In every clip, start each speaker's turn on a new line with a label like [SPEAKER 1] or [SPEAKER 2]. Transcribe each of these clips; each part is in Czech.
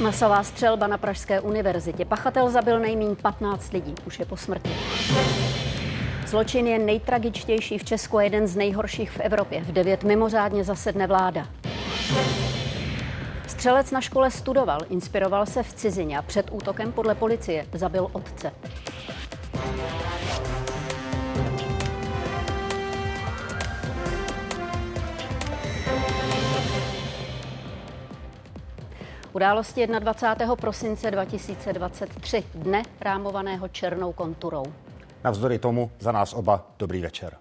[SPEAKER 1] Masová střelba na Pražské univerzitě. Pachatel zabil nejméně 15 lidí, už je po smrti. Zločin je nejtragičtější v Česku a jeden z nejhorších v Evropě. V devět mimořádně zasedne vláda. Střelec na škole studoval, inspiroval se v cizině a před útokem podle policie zabil otce. Události 21. prosince 2023, dne rámovaného černou konturou.
[SPEAKER 2] Navzdory tomu za nás oba dobrý večer.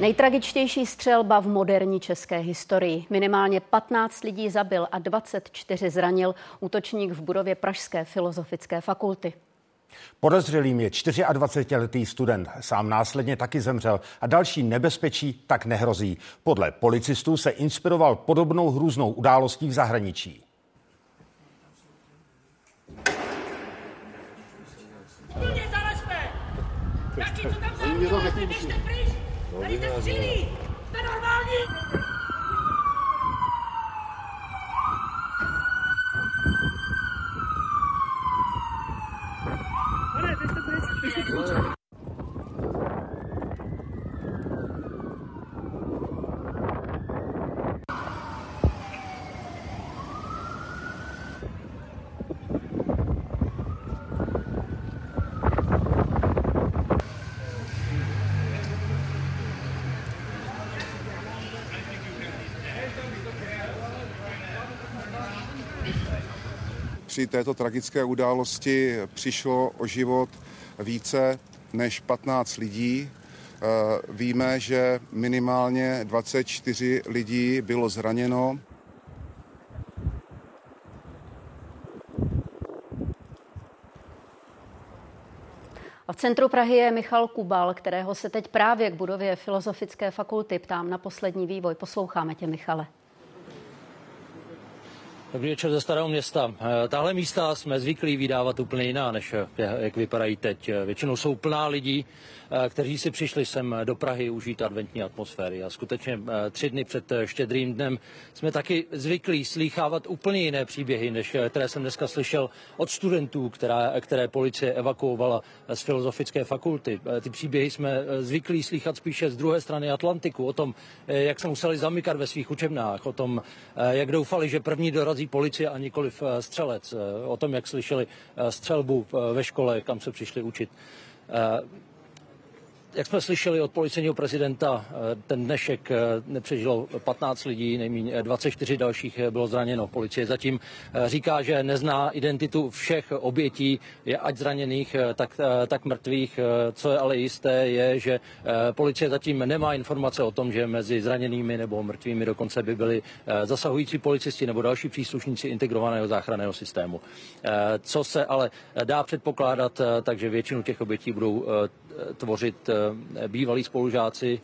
[SPEAKER 1] Nejtragičtější střelba v moderní české historii. Minimálně 15 lidí zabil a 24 zranil útočník v budově Pražské filozofické fakulty.
[SPEAKER 2] Podezřelým je 24-letý student, sám následně taky zemřel a další nebezpečí tak nehrozí. Podle policistů se inspiroval podobnou hrůznou událostí v zahraničí.
[SPEAKER 3] Jaký to tam? Běžte pryč! Tady jste střílí! Jste normální? Pane, běžte pryč! Běžte pryč!
[SPEAKER 4] Při této tragické události přišlo o život více než 15 lidí. Eh, Víme, že minimálně 24 lidí bylo zraněno.
[SPEAKER 1] V centru Prahy je Michal Kubal, kterého se teď právě k budově Filozofické fakulty ptám na poslední vývoj. Posloucháme tě, Michale.
[SPEAKER 5] Dobrý večer ze Starého města. Eh, Tahle místa jsme zvyklí vydávat úplně jiná, než eh, jak vypadají teď. Eh, Většinou jsou plná lidí, kteří si přišli sem do Prahy užít adventní atmosféry. A skutečně tři dny před štědrým dnem jsme taky zvyklí slýchávat úplně jiné příběhy, než které jsem dneska slyšel od studentů, která, které policie evakuovala z filozofické fakulty. Ty příběhy jsme zvyklí slýchat spíše z druhé strany Atlantiku, o tom, jak se museli zamykat ve svých učebnách, o tom, jak doufali, že první dorazí policie a nikoliv střelec, o tom, jak slyšeli střelbu ve škole, kam se přišli učit. Jak jsme slyšeli od policejního prezidenta, ten dnešek nepřežilo 15 lidí, nejméně 24 dalších bylo zraněno. Policie zatím říká, že nezná identitu všech obětí, je ať zraněných, tak, tak mrtvých. Co je ale jisté, je, že policie zatím nemá informace o tom, že mezi zraněnými nebo mrtvými dokonce by byli zasahující policisti nebo další příslušníci integrovaného záchranného systému. Co se ale dá předpokládat, takže většinu těch obětí budou tvořit bývalí spolužáci,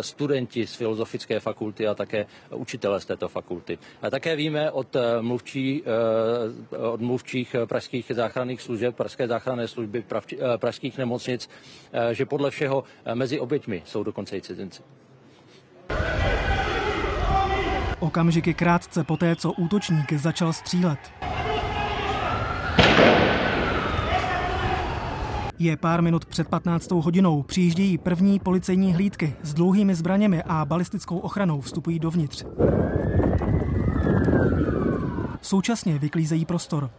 [SPEAKER 5] studenti z filozofické fakulty a také učitelé z této fakulty. A také víme od, mluvčí, od mluvčích pražských záchranných služeb, pražské záchranné služby pražských nemocnic, že podle všeho mezi oběťmi jsou dokonce i cizinci.
[SPEAKER 6] Okamžiky krátce poté, co útočník začal střílet. Je pár minut před 15. hodinou. Přijíždějí první policejní hlídky s dlouhými zbraněmi a balistickou ochranou vstupují dovnitř. Současně vyklízejí prostor.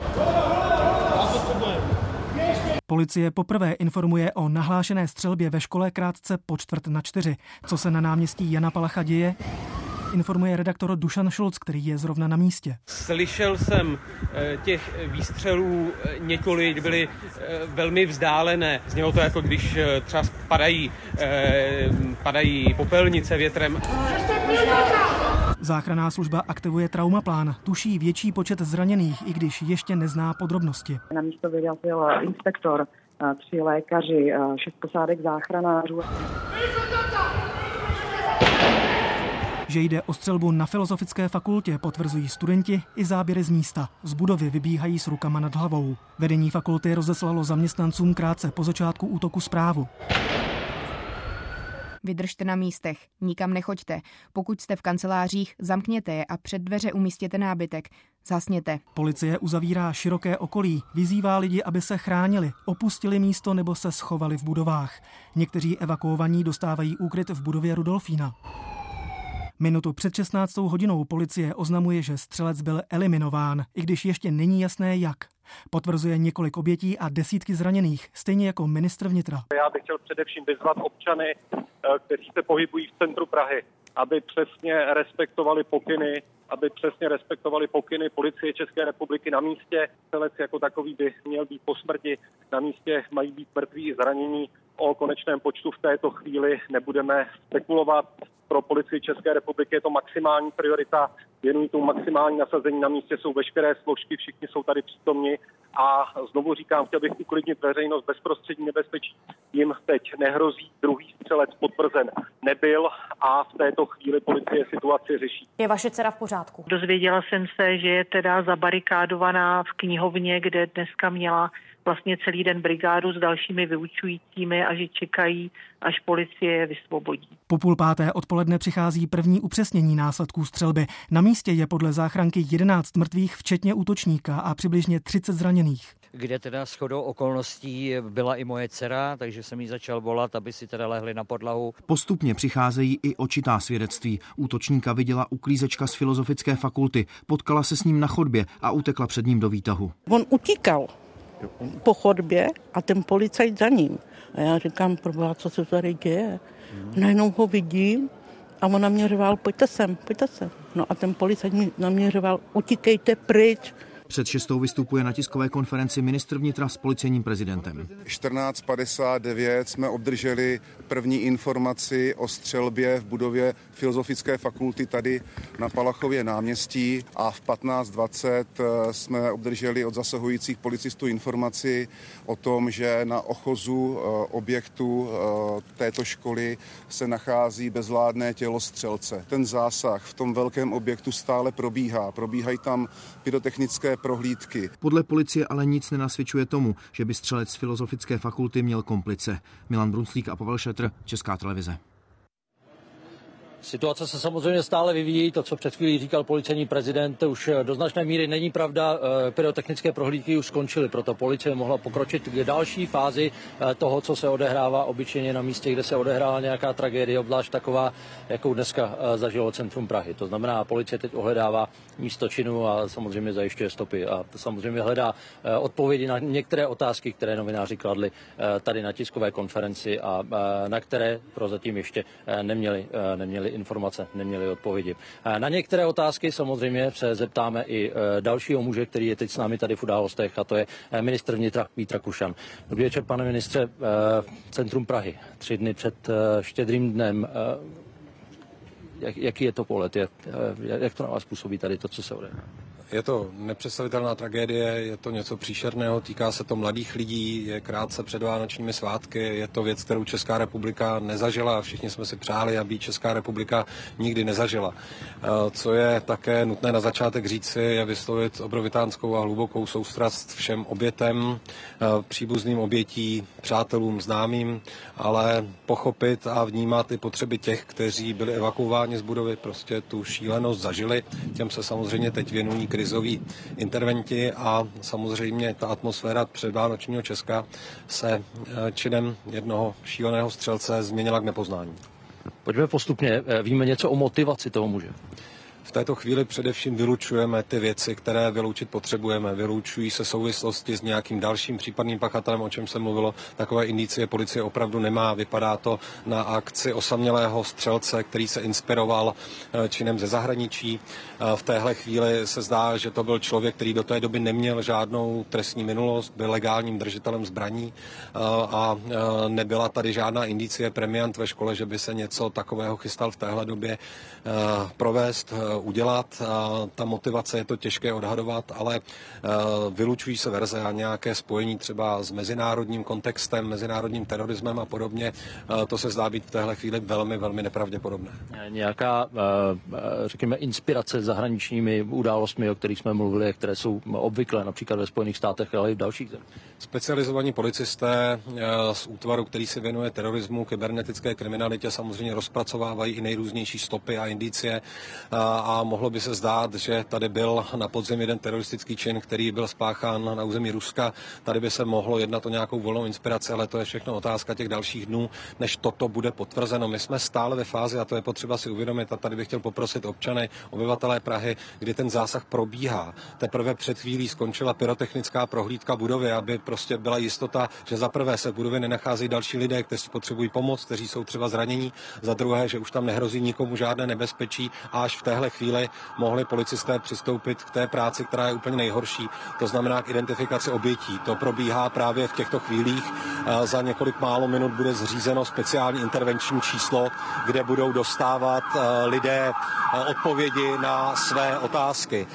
[SPEAKER 6] Policie poprvé informuje o nahlášené střelbě ve škole krátce po čtvrt na čtyři. Co se na náměstí Jana Palacha děje? Informuje redaktor Dušan Šulc, který je zrovna na místě.
[SPEAKER 7] Slyšel jsem těch výstřelů několik, byly velmi vzdálené. Znělo to jako když třeba padají, padají popelnice větrem.
[SPEAKER 6] Záchranná služba aktivuje traumaplán, tuší větší počet zraněných, i když ještě nezná podrobnosti.
[SPEAKER 8] Na místo vyrazil inspektor, tři lékaři, šest posádek záchranářů.
[SPEAKER 6] Že jde o střelbu na filozofické fakultě, potvrzují studenti i záběry z místa. Z budovy vybíhají s rukama nad hlavou. Vedení fakulty rozeslalo zaměstnancům krátce po začátku útoku zprávu.
[SPEAKER 9] Vydržte na místech, nikam nechoďte. Pokud jste v kancelářích, zamkněte je a před dveře umístěte nábytek. Zasněte.
[SPEAKER 6] Policie uzavírá široké okolí, vyzývá lidi, aby se chránili, opustili místo nebo se schovali v budovách. Někteří evakuovaní dostávají úkryt v budově Rudolfína. Minutu před 16. hodinou policie oznamuje, že střelec byl eliminován, i když ještě není jasné jak. Potvrzuje několik obětí a desítky zraněných, stejně jako ministr vnitra.
[SPEAKER 10] Já bych chtěl především vyzvat občany, eh, kteří se pohybují v centru Prahy, aby přesně respektovali pokyny, aby přesně respektovali pokyny policie České republiky na místě. Střelec jako takový by měl být po smrti. Na místě mají být mrtví i zranění. O konečném počtu v této chvíli nebudeme spekulovat pro policii České republiky je to maximální priorita. Věnují tomu maximální nasazení na místě, jsou veškeré složky, všichni jsou tady přítomni a znovu říkám, chtěl bych uklidnit veřejnost, bezprostřední nebezpečí jim teď nehrozí. Druhý střelec potvrzen nebyl a v této chvíli policie situaci řeší.
[SPEAKER 11] Je vaše dcera v pořádku?
[SPEAKER 12] Dozvěděla jsem se, že je teda zabarikádovaná v knihovně, kde dneska měla vlastně celý den brigádu s dalšími vyučujícími a že čekají, až policie je vysvobodí.
[SPEAKER 6] Po půl páté odpoledne přichází první upřesnění následků střelby. Na místě je podle záchranky 11 mrtvých, včetně útočníka a přibližně 30 zraněných
[SPEAKER 13] kde teda shodou okolností byla i moje dcera, takže jsem jí začal volat, aby si teda lehli na podlahu.
[SPEAKER 14] Postupně přicházejí i očitá svědectví. Útočníka viděla uklízečka z filozofické fakulty, potkala se s ním na chodbě a utekla před ním do výtahu.
[SPEAKER 15] On utíkal po chodbě a ten policajt za ním. A já říkám, proboha, co se tady děje? Najednou ho vidím a on naměřoval, pojďte sem, pojďte sem. No a ten policajt mi naměřoval, utíkejte pryč.
[SPEAKER 14] Před šestou vystupuje na tiskové konferenci ministr vnitra s policejním prezidentem.
[SPEAKER 4] 14.59 jsme obdrželi první informaci o střelbě v budově Filozofické fakulty tady na Palachově náměstí a v 15.20 eh, jsme obdrželi od zasahujících policistů informaci o tom, že na ochozu eh, objektu eh, této školy se nachází bezvládné tělo střelce. Ten zásah v tom velkém objektu stále probíhá. Probíhají tam pyrotechnické prohlídky.
[SPEAKER 14] Podle policie ale nic nenasvědčuje tomu, že by střelec z Filozofické fakulty měl komplice. Milan Brunslík a Pavel Šetr, Česká televize.
[SPEAKER 5] Situace se samozřejmě stále vyvíjí. To, co před chvílí říkal policejní prezident, už do značné míry není pravda. Eh, pyrotechnické prohlídky už skončily, proto policie mohla pokročit k další fázi eh, toho, co se odehrává obyčejně na místě, kde se odehrála nějaká tragédie, obzvlášť taková, jakou dneska eh, zažilo centrum Prahy. To znamená, policie teď ohledává místo činu a samozřejmě zajišťuje stopy a samozřejmě hledá odpovědi na některé otázky, které novináři kladli tady na tiskové konferenci a na které prozatím ještě neměli, neměli neměli informace, neměli odpovědi. Na některé otázky samozřejmě se zeptáme i e, dalšího muže, který je teď s námi tady v událostech, a to je e, ministr vnitra Vítra Kušan. Dobrý večer, pane ministře. Centrum Prahy, tři dny před štědrým dnem. Jak, jaký je to pohled? Jak, jak to na vás působí tady to, co se odehrává?
[SPEAKER 16] Je to nepředstavitelná tragédie, je to něco příšerného, týká se to mladých lidí, je krátce před Vánočními svátky, je to věc, kterou Česká republika nezažila a všichni jsme si přáli, aby Česká republika nikdy nezažila. Eh, co je také nutné na začátek říci, je vyslovit obrovitánskou a hlubokou soustrast všem obětem, eh, příbuzným obětí, přátelům, známým, ale pochopit a vnímat i potřeby těch, kteří byli evakuováni z budovy, prostě tu šílenost zažili. Těm se samozřejmě teď věnují krizoví interventi a samozřejmě ta atmosféra předvánočního Česka se eh, činem jednoho šíleného střelce změnila k nepoznání.
[SPEAKER 5] Pojďme postupně. Eh, víme něco o motivaci toho muže.
[SPEAKER 16] V této chvíli především vylučujeme ty věci, které vyloučit potřebujeme. Vylučují se souvislosti s nějakým dalším případným pachatelem, o čem se mluvilo. Takové indicie policie opravdu nemá. Vypadá to na akci osamělého střelce, který se inspiroval eh, činem ze zahraničí. Eh, v téhle chvíli se zdá, že to byl člověk, který do té doby neměl žádnou trestní minulost, byl legálním držitelem zbraní eh, a nebyla tady žádná indicie premiant ve škole, že by se něco takového chystal v téhle době provést udělat. Ta motivace je to těžké odhadovat, ale vylučují se verze a nějaké spojení třeba s mezinárodním kontextem, mezinárodním terorismem a podobně. To se zdá být v téhle chvíli velmi, velmi nepravděpodobné.
[SPEAKER 5] Nějaká, řekněme, inspirace zahraničními událostmi, o kterých jsme mluvili, které jsou obvyklé například ve Spojených státech, ale i v dalších zemích.
[SPEAKER 16] Specializovaní policisté z útvaru, který se věnuje terorismu, kybernetické kriminalitě, samozřejmě rozpracovávají i nejrůznější stopy a indicie a mohlo by se zdát, že tady byl na podzim jeden teroristický čin, který byl spáchán na území Ruska. Tady by se mohlo jednat o nějakou volnou inspiraci, ale to je všechno otázka těch dalších dnů, než toto bude potvrzeno. My jsme stále ve fázi, a to je potřeba si uvědomit, a tady bych chtěl poprosit občany, obyvatelé Prahy, kdy ten zásah probíhá. Teprve před chvílí skončila pyrotechnická prohlídka budovy, aby prostě byla jistota, že za prvé se v budově nenacházejí další lidé, kteří potřebují pomoc, kteří jsou třeba zranění, za druhé, že už tam nehrozí nikomu žádné nebezpečí a až v téhle chvíli mohli policisté přistoupit k té práci, která je úplně nejhorší, to znamená k identifikaci obětí. To probíhá právě v těchto chvílích. Za několik málo minut bude zřízeno speciální intervenční číslo, kde budou dostávat lidé odpovědi na své otázky.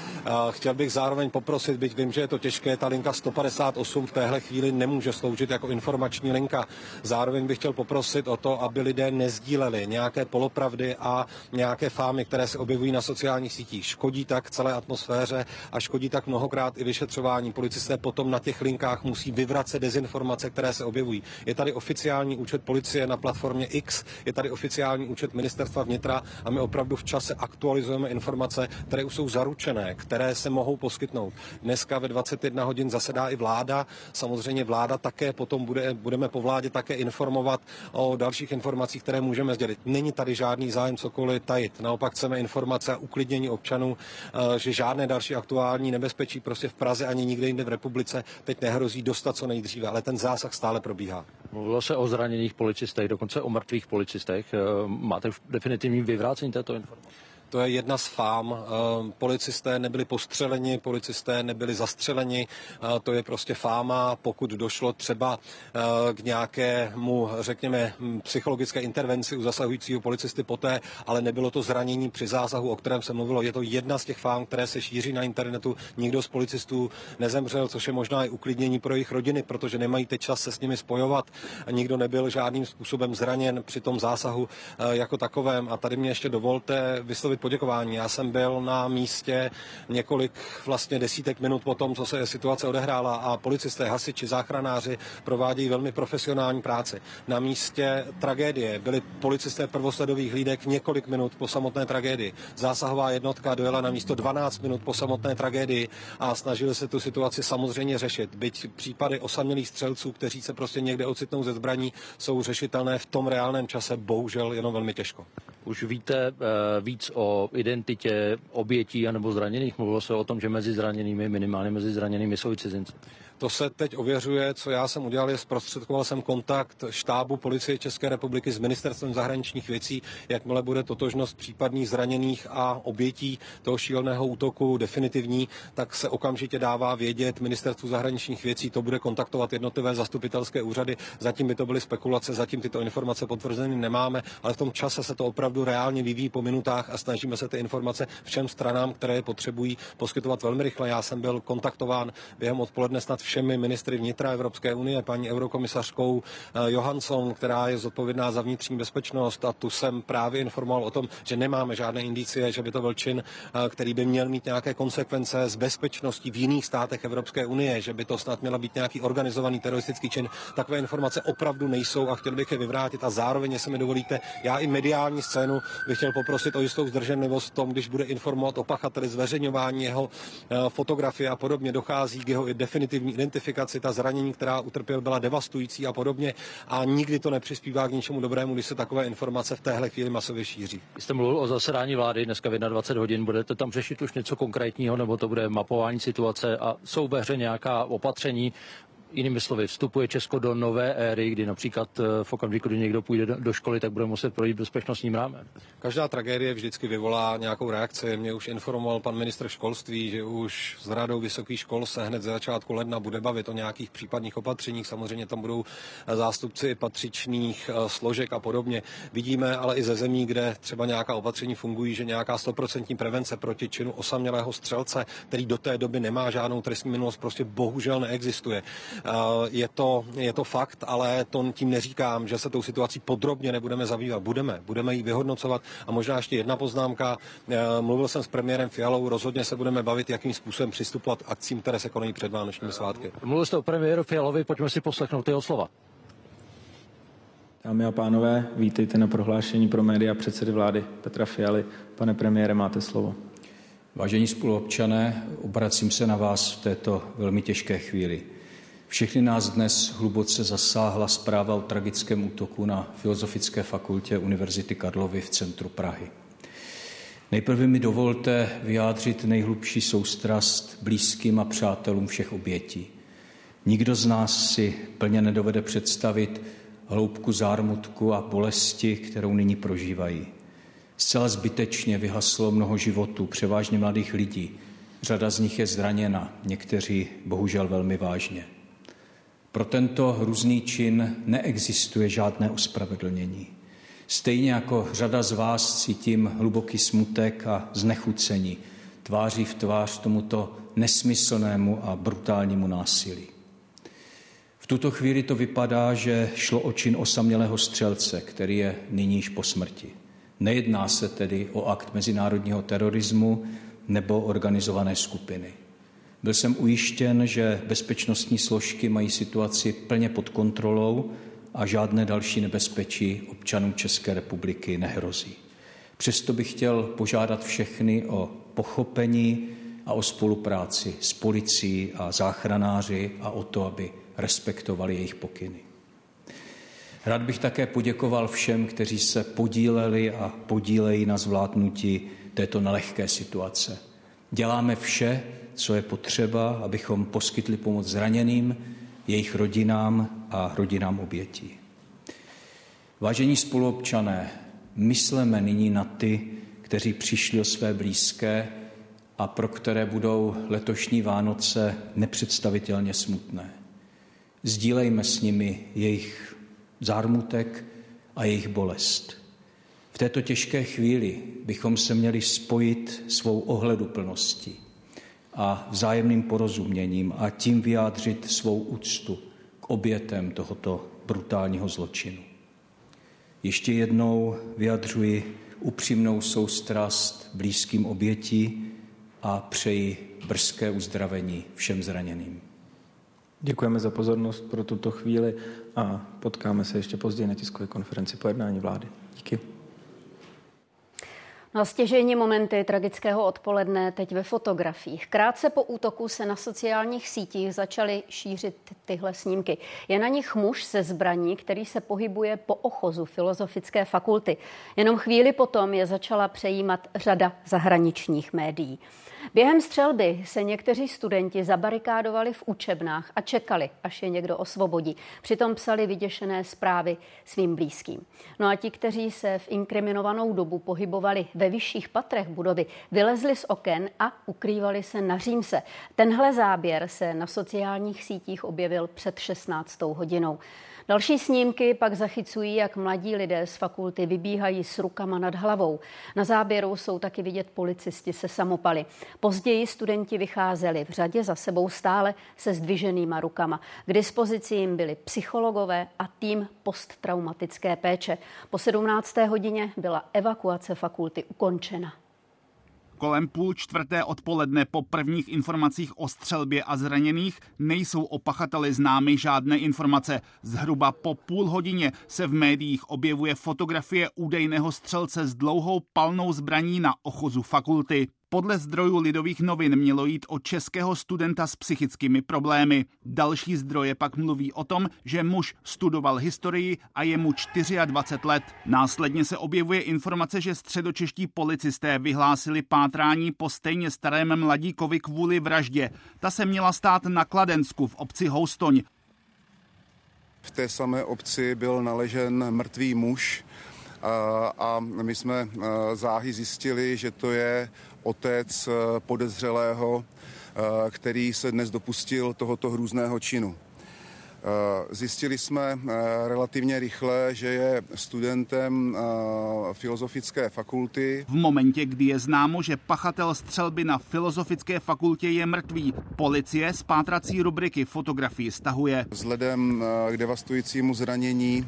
[SPEAKER 16] Chtěl bych zároveň poprosit, byť vím, že je to těžké, ta linka 158 v téhle chvíli nemůže sloužit jako informační linka. Zároveň bych chtěl poprosit o to, aby lidé nezdíleli nějaké polopravdy a nějaké fámy, které se objevují na sociálních sítích. Škodí tak celé atmosféře a škodí tak mnohokrát i vyšetřování. Policisté potom na těch linkách musí vyvracet dezinformace, které se objevují. Je tady oficiální účet policie na platformě X, je tady oficiální účet ministerstva vnitra a my opravdu v čase aktualizujeme informace, které už jsou zaručené, které se mohou poskytnout. Dneska ve 21 hodin zasedá i vláda. Samozřejmě vláda také potom bude, budeme po vládě také informovat o dalších informacích, které můžeme sdělit. Není tady žádný zájem cokoliv tajit. Naopak chceme informace a uklidnění občanů, eh, že žádné další aktuální nebezpečí prostě v Praze ani nikde jinde v republice teď nehrozí dostat co nejdříve, ale ten zásah stále probíhá.
[SPEAKER 5] Mluvilo se o zraněných policistech, dokonce o mrtvých policistech. Eh, máte definitivní vyvrácení této informace?
[SPEAKER 16] To je jedna z fám. Eh, policisté nebyli postřeleni, policisté nebyli zastřeleni. Eh, to je prostě fáma, pokud došlo třeba eh, k nějakému, řekněme, psychologické intervenci u zasahujícího policisty poté, ale nebylo to zranění při zásahu, o kterém se mluvilo. Je to jedna z těch fám, které se šíří na internetu. Nikdo z policistů nezemřel, což je možná i uklidnění pro jejich rodiny, protože nemají teď čas se s nimi spojovat. Nikdo nebyl žádným způsobem zraněn při tom zásahu jako takovém. A tady mě ještě dovolte vyslovit poděkování. Já jsem byl na místě několik vlastně desítek minut po tom, co se situace odehrála a policisté, hasiči, záchranáři provádějí velmi profesionální práci. Na místě tragédie byli policisté prvosledových hlídek několik minut po samotné tragédii. Zásahová jednotka dojela na místo 12 minut po samotné tragédii a snažili se tu situaci samozřejmě řešit. Byť případy osamělých střelců, kteří se prostě někde ocitnou ze zbraní, jsou řešitelné v tom reálném čase, bohužel jenom velmi těžko.
[SPEAKER 5] Už víte uh, víc o identitě obětí anebo zraněných? Mluvilo se o tom, že mezi zraněnými, minimálně mezi zraněnými jsou cizinci.
[SPEAKER 16] To se teď ověřuje, co já jsem udělal, je zprostředkoval jsem kontakt štábu policie České republiky s ministerstvem zahraničních věcí, jakmile bude totožnost případných zraněných a obětí toho šíleného útoku definitivní, tak se okamžitě dává vědět ministerstvu zahraničních věcí, to bude kontaktovat jednotlivé zastupitelské úřady. Zatím by to byly spekulace, zatím tyto informace potvrzeny nemáme, ale v tom čase se to opravdu reálně vyvíjí po minutách a snažíme se ty informace všem stranám, které je potřebují, poskytovat velmi rychle. Já jsem byl kontaktován během odpoledne snad všemi ministry vnitra Evropské unie, paní eurokomisařkou eh, Johansson, která je zodpovědná za vnitřní bezpečnost a tu jsem právě informoval o tom, že nemáme žádné indicie, že by to byl čin, eh, který by měl mít nějaké konsekvence s bezpečností v jiných státech Evropské unie, že by to snad měla být nějaký organizovaný teroristický čin. Takové informace opravdu nejsou a chtěl bych je vyvrátit a zároveň, jestli mi dovolíte, já i mediální scénu bych chtěl poprosit o jistou zdrženlivost v tom, když bude informovat o pachateli zveřejňování jeho eh, fotografie a podobně, dochází k jeho definitivní identifikaci, ta zranění, která utrpěl, byla devastující a podobně. A nikdy to nepřispívá k ničemu dobrému, když se takové informace v téhle chvíli masově šíří.
[SPEAKER 5] Jste mluvil o zasedání vlády dneska v 21 hodin, budete tam řešit už něco konkrétního, nebo to bude mapování situace a jsou ve hře nějaká opatření, Jinými slovy, vstupuje Česko do nové éry, kdy například v okamžiku, kdy někdo půjde do školy, tak bude muset projít bezpečnostním rámem.
[SPEAKER 16] Každá tragédie vždycky vyvolá nějakou reakci. Mě už informoval pan ministr školství, že už s radou vysokých škol se hned ze začátku ledna bude bavit o nějakých případných opatřeních. Samozřejmě tam budou zástupci patřičných složek a podobně. Vidíme ale i ze zemí, kde třeba nějaká opatření fungují, že nějaká stoprocentní prevence proti činu osamělého střelce, který do té doby nemá žádnou trestní minulost, prostě bohužel neexistuje. Je to, je to fakt, ale to tím neříkám, že se tou situací podrobně nebudeme zabývat. Budeme, budeme ji vyhodnocovat. A možná ještě jedna poznámka. Mluvil jsem s premiérem Fialou, rozhodně se budeme bavit, jakým způsobem přistupovat k akcím, které se konají před Vánočními svátky.
[SPEAKER 5] Mluvil jste o premiéru Fialovi, pojďme si poslechnout jeho slova.
[SPEAKER 11] Dámy a pánové, vítejte na prohlášení pro média předsedy vlády Petra Fialy. Pane premiére, máte slovo.
[SPEAKER 17] Vážení spoluobčané, obracím se na vás v této velmi těžké chvíli. Všechny nás dnes hluboce zasáhla zpráva o tragickém útoku na Filozofické fakultě Univerzity Karlovy v centru Prahy. Nejprve mi dovolte vyjádřit nejhlubší soustrast blízkým a přátelům všech obětí. Nikdo z nás si plně nedovede představit hloubku zármutku a bolesti, kterou nyní prožívají. Zcela zbytečně vyhaslo mnoho životů, převážně mladých lidí. Řada z nich je zraněna, někteří bohužel velmi vážně. Pro tento hrůzný čin neexistuje žádné ospravedlnění. Stejně jako řada z vás cítím hluboký smutek a znechucení tváří v tvář tomuto nesmyslnému a brutálnímu násilí. V tuto chvíli to vypadá, že šlo o čin osamělého střelce, který je nyní již po smrti. Nejedná se tedy o akt mezinárodního terorismu nebo organizované skupiny. Byl jsem ujištěn, že bezpečnostní složky mají situaci plně pod kontrolou a žádné další nebezpečí občanům České republiky nehrozí. Přesto bych chtěl požádat všechny o pochopení a o spolupráci s policií a záchranáři a o to, aby respektovali jejich pokyny. Rád bych také poděkoval všem, kteří se podíleli a podílejí na zvládnutí této nelehké situace. Děláme vše, co je potřeba, abychom poskytli pomoc zraněným, jejich rodinám a rodinám obětí. Vážení spoluobčané, mysleme nyní na ty, kteří přišli o své blízké a pro které budou letošní Vánoce nepředstavitelně smutné. Sdílejme s nimi jejich zármutek a jejich bolest. V této těžké chvíli bychom se měli spojit svou ohleduplností a vzájemným porozuměním a tím vyjádřit svou úctu k obětem tohoto brutálního zločinu. Ještě jednou vyjadřuji upřímnou soustrast blízkým obětí a přeji brzké uzdravení všem zraněným.
[SPEAKER 11] Děkujeme za pozornost pro tuto chvíli a potkáme se ještě později na tiskové konferenci po jednání vlády. Díky.
[SPEAKER 1] Na stěžení momenty tragického odpoledne teď ve fotografiích. Krátce po útoku se na sociálních sítích začaly šířit tyhle snímky. Je na nich muž se zbraní, který se pohybuje po ochozu Filozofické fakulty. Jenom chvíli potom je začala přejímat řada zahraničních médií. Během střelby se někteří studenti zabarikádovali v učebnách a čekali, až je někdo osvobodí. Přitom psali vyděšené zprávy svým blízkým. No a ti, kteří se v inkriminovanou dobu pohybovali ve vyšších patrech budovy, vylezli z oken a ukrývali se na Římse. Tenhle záběr se na sociálních sítích objevil před 16. hodinou. Další snímky pak zachycují, jak mladí lidé z fakulty vybíhají s rukama nad hlavou. Na záběru jsou taky vidět policisti se samopaly. Později studenti vycházeli v řadě za sebou stále se zdviženýma rukama. K dispozici jim byli psychologové a tým posttraumatické péče. Po 17. hodině byla evakuace fakulty ukončena.
[SPEAKER 18] Kolem půl čtvrté odpoledne po prvních informacích o střelbě a zraněných nejsou o pachateli známy žádné informace. Zhruba po půl hodině se v médiích objevuje fotografie údejného střelce s dlouhou palnou zbraní na ochozu fakulty. Podle zdrojů lidových novin mělo jít o českého studenta s psychickými problémy. Další zdroje pak mluví o tom, že muž studoval historii a je mu 24 let. Následně se objevuje informace, že středočeští policisté vyhlásili pátrání po stejně starém mladíkovi kvůli vraždě. Ta se měla stát na Kladensku v obci Houstoň.
[SPEAKER 4] V té samé obci byl naležen mrtvý muž a my jsme záhy zjistili, že to je otec podezřelého, který se dnes dopustil tohoto hrůzného činu. Eh, zjistili jsme eh, relativně rychle, že je studentem eh, filozofické fakulty.
[SPEAKER 18] V momentě, kdy je známo, že pachatel střelby na filozofické fakultě je mrtvý, policie z pátrací rubriky fotografii stahuje.
[SPEAKER 4] Vzhledem k devastujícímu zranění,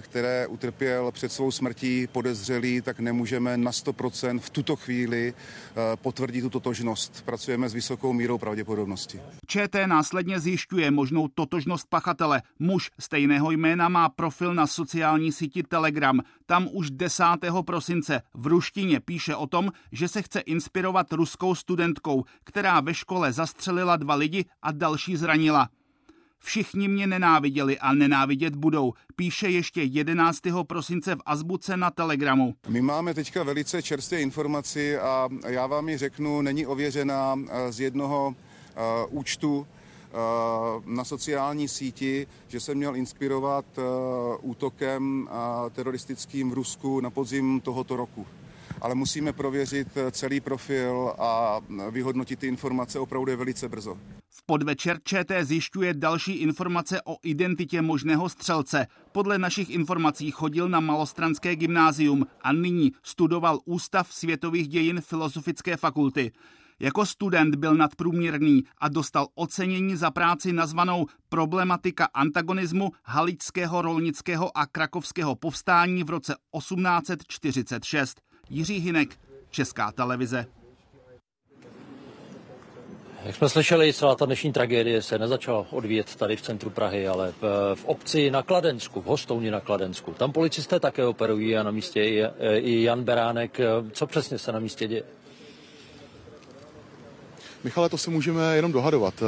[SPEAKER 4] které utrpěl před svou smrtí podezřelý, tak nemůžeme na 100% v tuto chvíli potvrdit tu totožnost. Pracujeme s vysokou mírou pravděpodobnosti.
[SPEAKER 18] ČT následně zjišťuje možnou totožnost pachatele pachatele. Muž stejného jména má profil na sociální síti Telegram. Tam už 10. prosince v ruštině píše o tom, že se chce inspirovat ruskou studentkou, která ve škole zastřelila dva lidi a další zranila. Všichni mě nenáviděli a nenávidět budou, píše ještě 11. prosince v Azbuce na Telegramu.
[SPEAKER 4] My máme teďka velice čerstvé informaci a já vám ji řeknu, není ověřená eh, z jednoho uh, účtu, Eh, na sociální síti, že se měl inspirovat eh, útokem eh, teroristickým v Rusku na podzim tohoto roku. Ale musíme prověřit celý profil a vyhodnotit ty informace opravdu je velice brzo.
[SPEAKER 18] V podvečer ČT zjišťuje další informace o identitě možného střelce. Podle našich informací chodil na Malostranské gymnázium a nyní studoval Ústav světových dějin Filozofické fakulty. Jako student byl nadprůměrný a dostal ocenění za práci nazvanou Problematika antagonismu haličského, rolnického a krakovského povstání v roce 1846. Jiří Hinek, Česká televize.
[SPEAKER 5] Jak jsme slyšeli, celá ta dnešní tragédie se nezačala odvíjet tady v centru Prahy, ale v, v obci na Kladensku, v Hostouni na Kladensku. Tam policisté také operují a na místě je i Jan Beránek. Co přesně se na místě děje?
[SPEAKER 19] Michale, to si můžeme jenom dohadovat.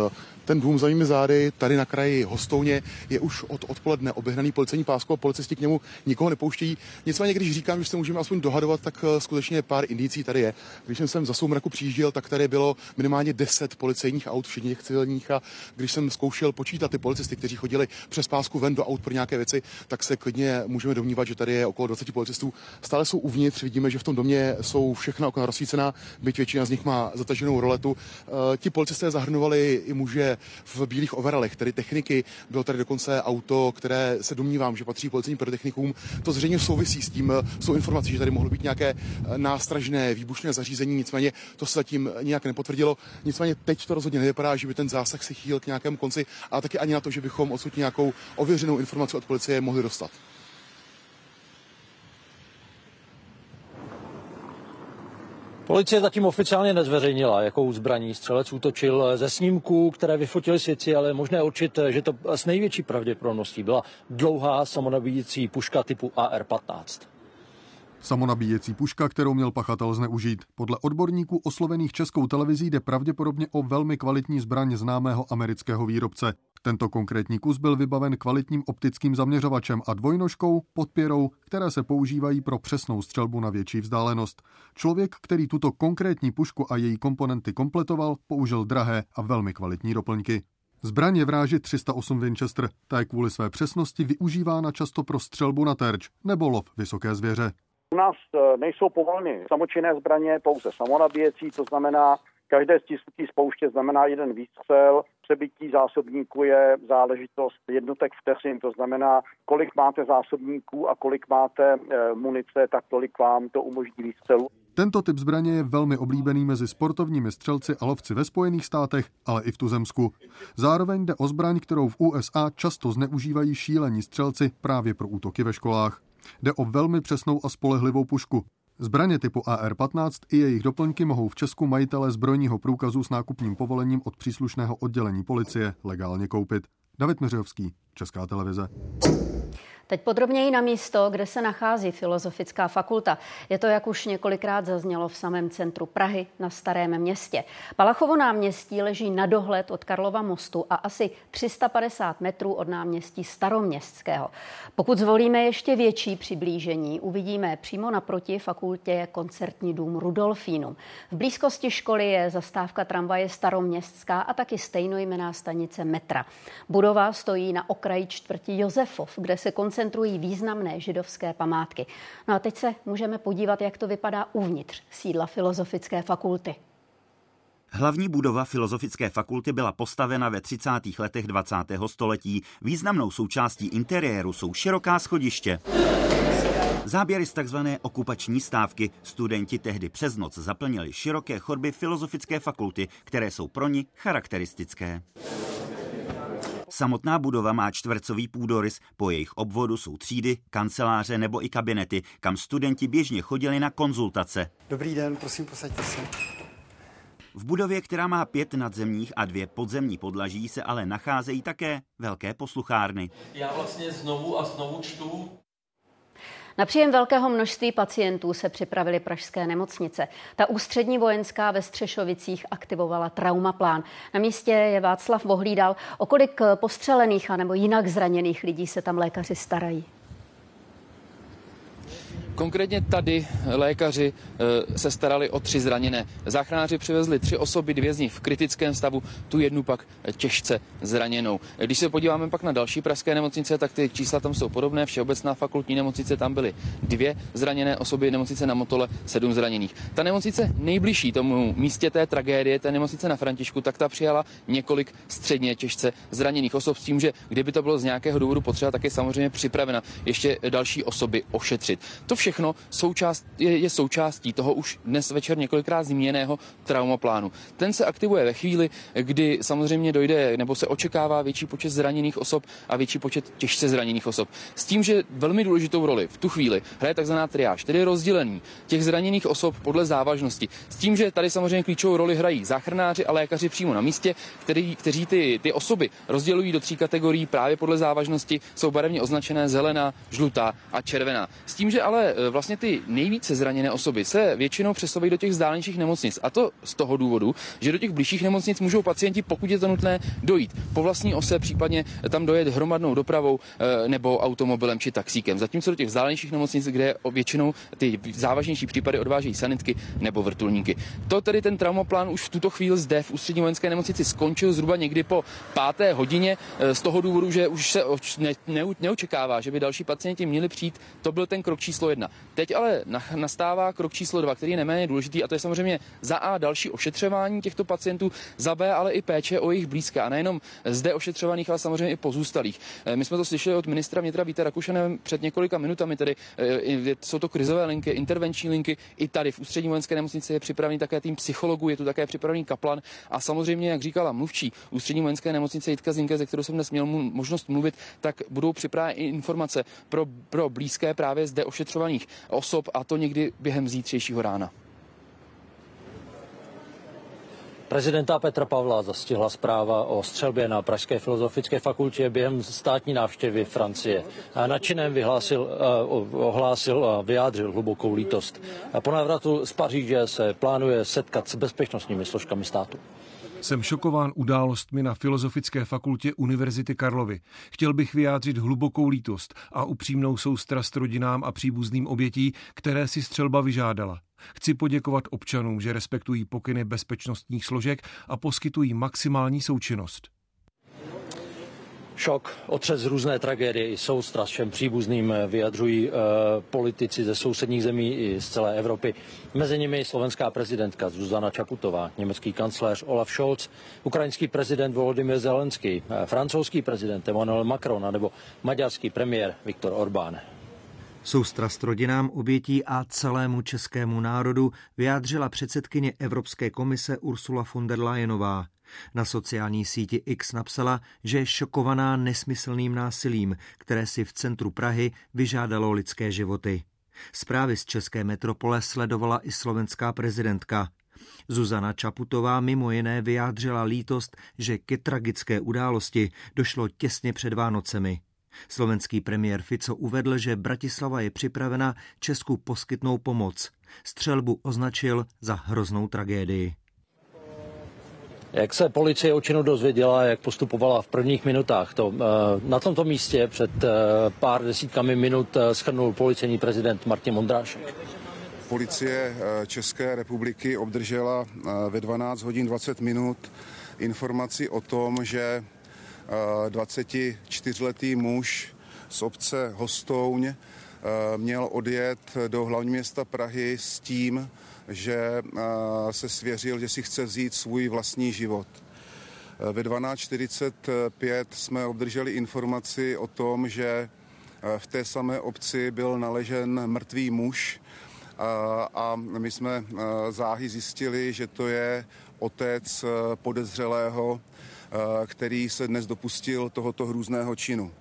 [SPEAKER 19] Ten dům za mými zády, tady na kraji Hostouně, je už od odpoledne oběhnaný policejní páskou a policisti k němu nikoho nepouštějí. Nicméně, když říkám, že se můžeme aspoň dohadovat, tak eh, skutečně pár indicí tady je. Když jsem sem za soumraku přijížděl, tak tady bylo minimálně 10 policejních aut, všichni civilních. A když jsem zkoušel počítat ty policisty, kteří chodili přes pásku ven do aut pro nějaké věci, tak se klidně můžeme domnívat, že tady je okolo 20 policistů. Stále jsou uvnitř, vidíme, že v tom domě jsou všechna okna rozsvícená, byť většina z nich má zataženou roletu. E, ti policisté zahrnovali i muže v bílých overalech, tedy techniky. Bylo tady dokonce auto, které se domnívám, že patří policejním pyrotechnikům. To zřejmě souvisí s tím, s tou informací, že tady mohlo být nějaké eh, nástražné výbušné zařízení, nicméně to se zatím nějak nepotvrdilo. Nicméně teď to rozhodně nevypadá, že by ten zásah se chýl k nějakému konci, a taky ani na to, že bychom odsud nějakou ověřenou informaci od policie mohli dostat.
[SPEAKER 5] Policie zatím oficiálně nezveřejnila, jakou zbraní střelec útočil ze snímků, které vyfotili svědci, ale možné určit, že to s největší pravděpodobností byla dlouhá samonabíjící puška typu AR-15.
[SPEAKER 20] Samonabíjecí puška, kterou měl pachatel zneužít. Podle odborníků oslovených českou televizí jde pravděpodobně o velmi kvalitní zbraň známého amerického výrobce. Tento konkrétní kus byl vybaven kvalitním optickým zaměřovačem a dvojnožkou, podpěrou, které se používají pro přesnou střelbu na větší vzdálenost. Člověk, který tuto konkrétní pušku a její komponenty kompletoval, použil drahé a velmi kvalitní doplňky. Zbraně vráži 308 Winchester, ta je kvůli své přesnosti využívána často pro střelbu na terč nebo lov vysoké zvěře.
[SPEAKER 21] U nás e, nejsou povoleny samočinné zbraně, pouze samonabíjecí, to znamená, každé stisknutí spouště znamená jeden výstřel, přebytí zásobníku je záležitost jednotek vteřin, to znamená, kolik máte zásobníků a kolik máte e, munice, tak tolik vám to umožní výstřelu.
[SPEAKER 20] Tento typ zbraně je velmi oblíbený mezi sportovními střelci a lovci ve Spojených státech, ale i v tuzemsku. Zároveň jde o zbraň, kterou v USA často zneužívají šílení střelci právě pro útoky ve školách. Jde o velmi přesnou a spolehlivou pušku. Zbraně typu AR-15 i jejich doplňky mohou v Česku majitele zbrojního průkazu s nákupním povolením od příslušného oddělení policie legálně koupit. David Meřovský, Česká televize.
[SPEAKER 1] Teď podrobněji na místo, kde se nachází Filozofická fakulta. Je to, jak už několikrát zaznělo, v samém centru Prahy na Starém městě. Palachovo náměstí leží na dohled od Karlova mostu a asi 350 metrů od náměstí Staroměstského. Pokud zvolíme ještě větší přiblížení, uvidíme přímo naproti fakultě koncertní dům Rudolfínum. V blízkosti školy je zastávka tramvaje Staroměstská a taky stejnojmená stanice metra. Budova stojí na okraji čtvrti Josefov, kde se koncert koncentrují významné židovské památky. No a teď se můžeme podívat, jak to vypadá uvnitř sídla Filozofické fakulty.
[SPEAKER 22] Hlavní budova Filozofické fakulty byla postavena ve 30. letech 20. století. Významnou součástí interiéru jsou široká schodiště. Záběry z tzv. okupační stávky studenti tehdy přes noc zaplnili široké chodby Filozofické fakulty, které jsou pro ní charakteristické. Samotná budova má čtvercový půdorys, po jejich obvodu jsou třídy, kanceláře nebo i kabinety, kam studenti běžně chodili na konzultace.
[SPEAKER 23] Dobrý den, prosím, posaďte se.
[SPEAKER 22] V budově, která má pět nadzemních a dvě podzemní podlaží, se ale nacházejí také velké posluchárny.
[SPEAKER 24] Já vlastně znovu a znovu čtu
[SPEAKER 1] na příjem velkého množství pacientů se připravili pražské nemocnice. Ta ústřední vojenská ve Střešovicích aktivovala traumaplán. Na místě je Václav Vohlídal. O kolik postřelených a nebo jinak zraněných lidí se tam lékaři starají?
[SPEAKER 24] Konkrétně tady lékaři eh, se starali o tři zraněné. Záchranáři přivezli tři osoby, dvě z nich v kritickém stavu, tu jednu pak těžce zraněnou. Když se podíváme pak na další pražské nemocnice, tak ty čísla tam jsou podobné. Všeobecná fakultní nemocnice tam byly dvě zraněné osoby, nemocnice na Motole sedm zraněných. Ta nemocnice nejbližší tomu místě té tragédie, té nemocnice na Františku, tak ta přijala několik středně těžce zraněných osob s tím, že kdyby to bylo z nějakého důvodu potřeba, tak je samozřejmě připravena ještě další osoby ošetřit. To vše všechno součást, je, je součástí toho už dnes večer několikrát zmíněného traumaplánu. Ten se aktivuje ve chvíli, kdy samozřejmě dojde nebo se očekává větší počet zraněných osob a větší počet těžce zraněných osob. S tím, že velmi důležitou roli v tu chvíli hraje takzvaná triáž, tedy rozdělení těch zraněných osob podle závažnosti. S tím, že tady samozřejmě klíčovou roli hrají záchranáři a lékaři přímo na místě, který, kteří ty, ty osoby rozdělují do tří kategorií právě podle závažnosti, jsou barevně označené zelená, žlutá a červená. S tím, že ale vlastně ty nejvíce zraněné osoby se většinou přesouvají do těch vzdálenějších nemocnic. A to z toho důvodu, že do těch blížších nemocnic můžou pacienti, pokud je to nutné, dojít po vlastní ose, případně tam dojet hromadnou dopravou eh, nebo automobilem či taxíkem. Zatímco do těch vzdálenějších nemocnic, kde většinou ty závažnější případy odvážejí sanitky nebo vrtulníky. To tedy ten traumaplán už v tuto chvíli zde v ústřední vojenské nemocnici skončil zhruba někdy po páté hodině eh, z toho důvodu, že už se ne, ne, neočekává, že by další pacienti měli přijít. To byl ten krok číslo jedna. Teď ale nastává krok číslo dva, který je neméně důležitý, a to je samozřejmě za A další ošetřování těchto pacientů, za B ale i péče o jejich blízké, a nejenom zde ošetřovaných, ale samozřejmě i pozůstalých. Eh, my jsme to slyšeli od ministra vnitra Víta Rakušana před několika minutami, tedy eh, jsou to krizové linky, intervenční linky. I tady v ústřední vojenské nemocnici je připravený také tým psychologů, je tu také připravený kaplan a samozřejmě, jak říkala mluvčí ústřední vojenské nemocnice Jitka Zinke, ze kterou jsem dnes měl možnost mluvit, tak budou připraveny informace pro, pro blízké právě zde ošetřovaných osob a to někdy během zítřejšího rána.
[SPEAKER 5] Prezidenta Petra Pavla zastihla zpráva o střelbě na Pražské filozofické fakultě během státní návštěvy Francie. A nadšenem vyhlásil, uh, ohlásil a vyjádřil hlubokou lítost. A po návratu z Paříže se plánuje setkat s bezpečnostními složkami státu.
[SPEAKER 25] Jsem šokován událostmi na Filozofické fakultě Univerzity Karlovy. Chtěl bych vyjádřit hlubokou lítost a upřímnou soustrast rodinám a příbuzným obětí, které si střelba vyžádala. Chci poděkovat občanům, že respektují pokyny bezpečnostních složek a poskytují maximální součinnost.
[SPEAKER 5] Šok, otřes různé tragédie i soustrast všem příbuzným vyjadřují e, politici ze sousedních zemí i z celé Evropy. Mezi nimi slovenská prezidentka Zuzana Čaputová, německý kancléř Olaf Scholz, ukrajinský prezident Volodymyr Zelenský, e, francouzský prezident Emmanuel Macron nebo maďarský premiér Viktor Orbán.
[SPEAKER 14] Soustrast rodinám obětí a celému českému národu vyjádřila předsedkyně Evropské komise Ursula von der Leyenová. Na sociální síti X napsala, že je šokovaná nesmyslným násilím, které si v centru Prahy vyžádalo lidské životy. Zprávy z české metropole sledovala i slovenská prezidentka. Zuzana Čaputová mimo jiné vyjádřila lítost, že ke tragické události došlo těsně před Vánocemi. Slovenský premiér Fico uvedl, že Bratislava je připravena Česku poskytnout pomoc. Střelbu označil za hroznou tragédii.
[SPEAKER 5] Jak se policie o činu dozvěděla, jak postupovala v prvních minutách, to eh, na tomto místě před eh, pár desítkami minut eh, schrnul policejní prezident Martin Mondrášek.
[SPEAKER 4] Policie České republiky obdržela ve 12 hodin 20 minut informaci o tom, že 24-letý muž z obce Hostouň měl odjet do hlavního města Prahy s tím, že se svěřil, že si chce vzít svůj vlastní život. Ve 12.45 jsme obdrželi informaci o tom, že v té samé obci byl naležen mrtvý muž a my jsme záhy zjistili, že to je otec podezřelého, který se dnes dopustil tohoto hrůzného činu.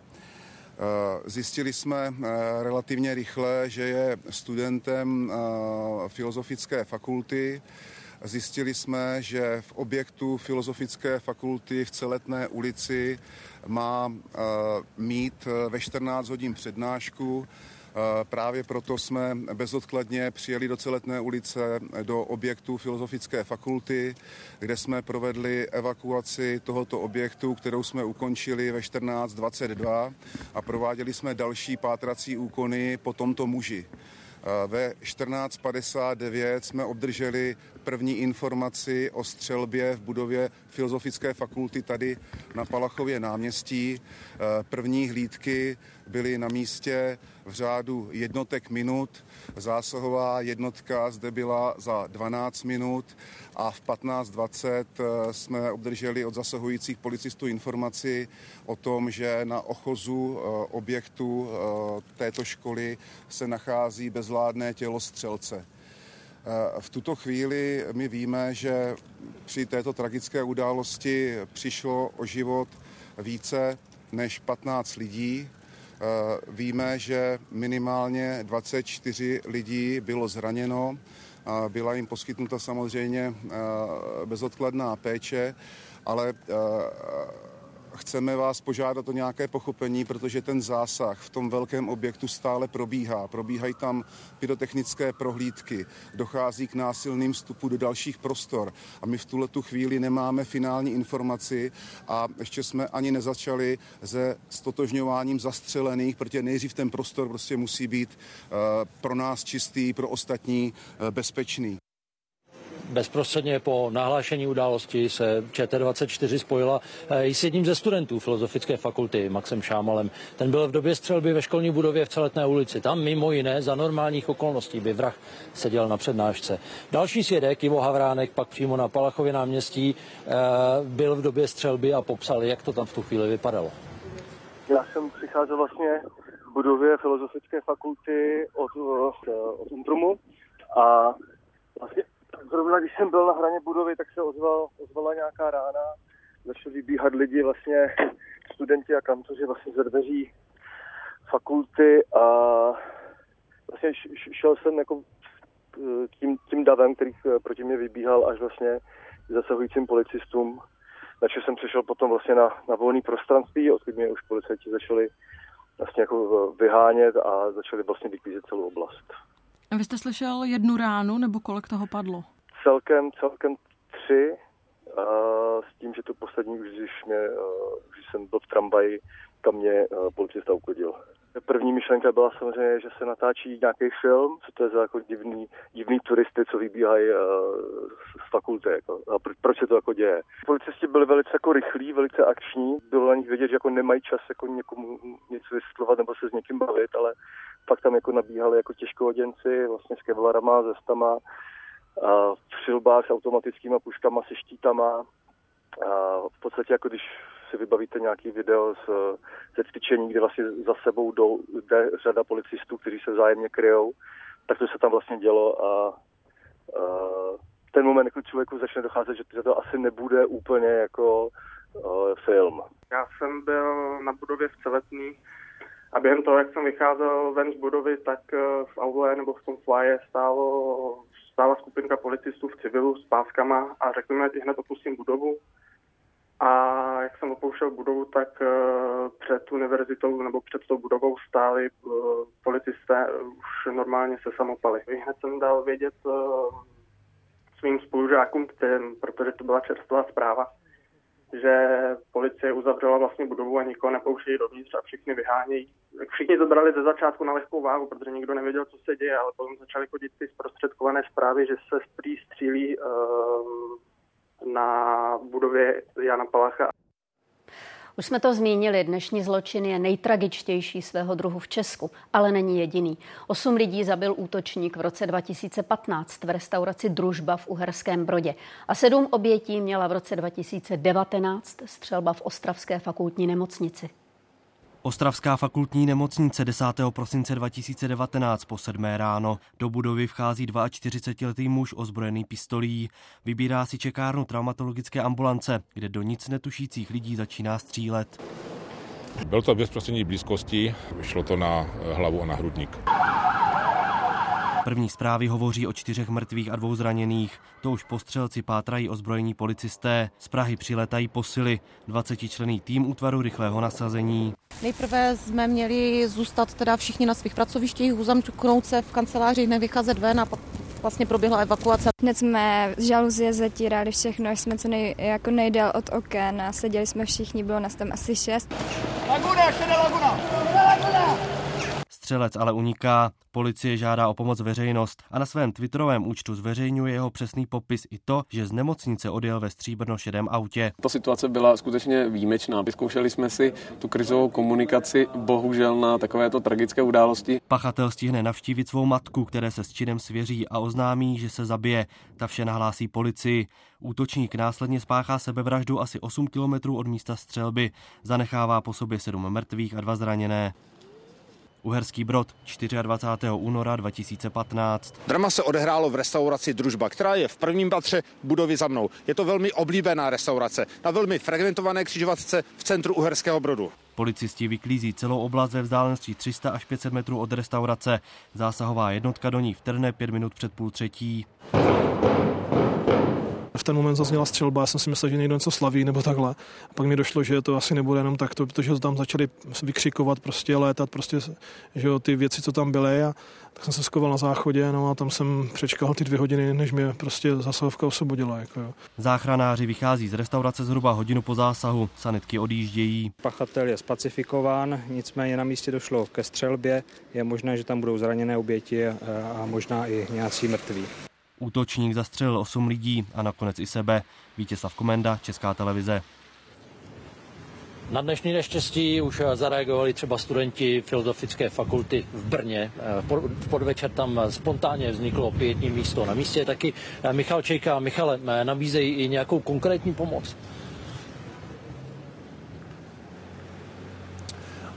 [SPEAKER 4] Eh, zjistili jsme eh, relativně rychle, že je studentem eh, filozofické fakulty. Zjistili jsme, že v objektu Filozofické fakulty v Celetné ulici má mít ve 14 hodin přednášku Právě proto jsme bezodkladně přijeli do Celetné ulice do objektu Filozofické fakulty, kde jsme provedli evakuaci tohoto objektu, kterou jsme ukončili ve 14.22 a prováděli jsme další pátrací úkony po tomto muži. Ve 14.59 jsme obdrželi první informaci o střelbě v budově Filozofické fakulty tady na Palachově náměstí. První hlídky byly na místě v řádu jednotek minut. Zásahová jednotka zde byla za 12 minut a v 15.20 eh, jsme obdrželi od zasahujících policistů informaci o tom, že na ochozu eh, objektu eh, této školy se nachází bezvládné tělo střelce. V tuto chvíli my víme, že při této tragické události přišlo o život více než 15 lidí. Víme, že minimálně 24 lidí bylo zraněno. Byla jim poskytnuta samozřejmě bezodkladná péče, ale chceme vás požádat o nějaké pochopení, protože ten zásah v tom velkém objektu stále probíhá. Probíhají tam pyrotechnické prohlídky, dochází k násilným vstupu do dalších prostor a my v tuhle tu chvíli nemáme finální informaci a ještě jsme ani nezačali se stotožňováním zastřelených, protože nejdřív ten prostor prostě musí být uh, pro nás čistý, pro ostatní uh, bezpečný.
[SPEAKER 5] Bezprostředně po nahlášení události se ČT24 spojila eh, i s jedním ze studentů Filozofické fakulty, Maxem Šámalem. Ten byl v době střelby ve školní budově v Celetné ulici. Tam mimo jiné za normálních okolností by vrah seděl na přednášce. Další svědek, Ivo Havránek, pak přímo na Palachově náměstí, eh, byl v době střelby a popsal, jak to tam v tu chvíli vypadalo.
[SPEAKER 26] Já jsem přicházel vlastně v budově Filozofické fakulty od, od, od Untrumu a vlastně zrovna když jsem byl na hraně budovy, tak se ozval, ozvala nějaká rána. Začali vybíhat lidi, vlastně studenti a kantoři vlastně ze dveří fakulty a vlastně šel jsem jako tím, tím davem, který proti mě vybíhal až vlastně zasahujícím policistům. Takže jsem přišel potom vlastně na, na volné prostranství, odkud mě už policajti začali vlastně jako vyhánět a začali vlastně vyklízet celou oblast.
[SPEAKER 27] A vy jste slyšel jednu ránu, nebo kolik toho padlo?
[SPEAKER 26] Celkem, celkem tři, a s tím, že to poslední už, když, mě, když jsem byl v tramvaji, kam mě policista uklidil. První myšlenka byla samozřejmě, že se natáčí nějaký film, co to je za jako divný, divný turisty, co vybíhají uh, z fakulty. Jako, a pro, proč se to jako děje. Policisti byli velice jako rychlí, velice akční. Bylo na nich vidět, že jako nemají čas jako někomu něco vysvětlovat nebo se s někým bavit, ale pak tam jako nabíhali jako těžkohoděnci, vlastně s kevlarama, zestama, v přilbách s automatickými puškama, se štítama. V podstatě jako když si vybavíte nějaký video z, ze cvičení, kde vlastně za sebou jdou, jde řada policistů, kteří se vzájemně kryjou, tak to se tam vlastně dělo a, a ten moment, jako člověku začne docházet, že to asi nebude úplně jako uh, film.
[SPEAKER 28] Já jsem byl na budově v Celetný a během toho, jak jsem vycházel ven z budovy, tak v aule nebo v tom flaje stálo, stála skupinka policistů v civilu s páskama a řekli mi, že hned opustím budovu A jak jsem opouštěl budovu, tak před univerzitou nebo před tou budovou stáli policisté už normálně se samopaly. Hned jsem dal vědět svým spolužákům, protože to byla čerstvá zpráva, že policie uzavřela vlastně budovu a nikoho nepouštějí dovnitř a všichni vyhánějí. Všichni to brali ze začátku na lehkou váhu, protože nikdo nevěděl, co se děje, ale potom začaly chodit ty zprostředkované zprávy, že se prý střílí uh, na budově Jana Palacha.
[SPEAKER 1] Už jsme to zmínili, dnešní zločin je nejtragičtější svého druhu v Česku, ale není jediný. Osm lidí zabil útočník v roce 2015 v restauraci Družba v Uherském Brodě a sedm obětí měla v roce 2019 střelba v Ostravské fakultní nemocnici.
[SPEAKER 29] Ostravská fakultní nemocnice 10. prosince 2019 po 7. ráno. Do budovy vchází 42-letý muž ozbrojený pistolí. Vybírá si čekárnu traumatologické ambulance, kde do nic netušících lidí začíná střílet.
[SPEAKER 30] Byl to v bezprostřední blízkosti, vyšlo to na hlavu a na hrudník.
[SPEAKER 29] První zprávy hovoří o čtyřech mrtvých a dvou zraněných. To už postřelci pátrají ozbrojení policisté. Z Prahy přiletají posily. 20 člený tým útvaru rychlého nasazení.
[SPEAKER 31] Nejprve jsme měli zůstat teda všichni na svých pracovištích, uzamknout se v kanceláři, nevycházet ven a pak vlastně proběhla evakuace.
[SPEAKER 32] Hned jsme žaluzie zatírali všechno, jsme co nej, jako nejdél od oken a seděli jsme všichni, bylo nás tam asi šest.
[SPEAKER 33] Laguna, ještě laguna! Laguna!
[SPEAKER 29] Střelec ale uniká, policie žádá o pomoc veřejnost a na svém twitterovém účtu zveřejňuje jeho přesný popis i to, že z nemocnice odjel ve stříbrno šedém autě.
[SPEAKER 34] Ta situace byla skutečně výjimečná. Vyzkoušeli jsme si tu krizovou komunikaci bohužel na takovéto tragické události.
[SPEAKER 29] Pachatel stihne navštívit svou matku, které se s činem svěří a oznámí, že se zabije. Ta vše nahlásí policii. Útočník následně spáchá sebevraždu asi 8 kilometrů od místa střelby. Zanechává po sobě sedm mrtvých a dva zraněné. Uherský Brod 24. února 2015.
[SPEAKER 35] Drama se odehrálo v restauraci Družba, která je v prvním patře budovy za mnou. Je to velmi oblíbená restaurace na velmi fragmentované křižovatce v centru Uherského Brodu.
[SPEAKER 29] Policisti vyklízí celou oblast ve vzdálenosti 300 až 500 metrů od restaurace. Zásahová jednotka do ní vtrhne pět minut před půl třetí.
[SPEAKER 36] V ten moment zazněla střelba, já jsem si myslel, že někdo něco slaví nebo takhle. A pak mi došlo, že to asi nebude jenom takto, protože tam začali vykřikovat, prostě létat, prostě, že jo, ty věci, co tam byly. A tak jsem se skoval na záchodě, no a tam jsem přečkal ty dvě hodiny, než mě prostě zasahovka osvobodila. Jako jo.
[SPEAKER 29] Záchranáři vychází z restaurace zhruba hodinu po zásahu, sanitky odjíždějí.
[SPEAKER 11] Pachatel je spacifikován, nicméně na místě došlo ke střelbě. Je možné, že tam budou zraněné oběti a možná i nějací mrtví.
[SPEAKER 29] Útočník zastřelil 8 lidí a nakonec i sebe. Vítězslav Komenda, Česká televize.
[SPEAKER 5] Na dnešní neštěstí už zareagovali třeba studenti Filozofické fakulty v Brně. V podvečer tam spontánně vzniklo pětní místo. Na místě taky Michal Čejka. Michale, nabízejí i nějakou konkrétní pomoc?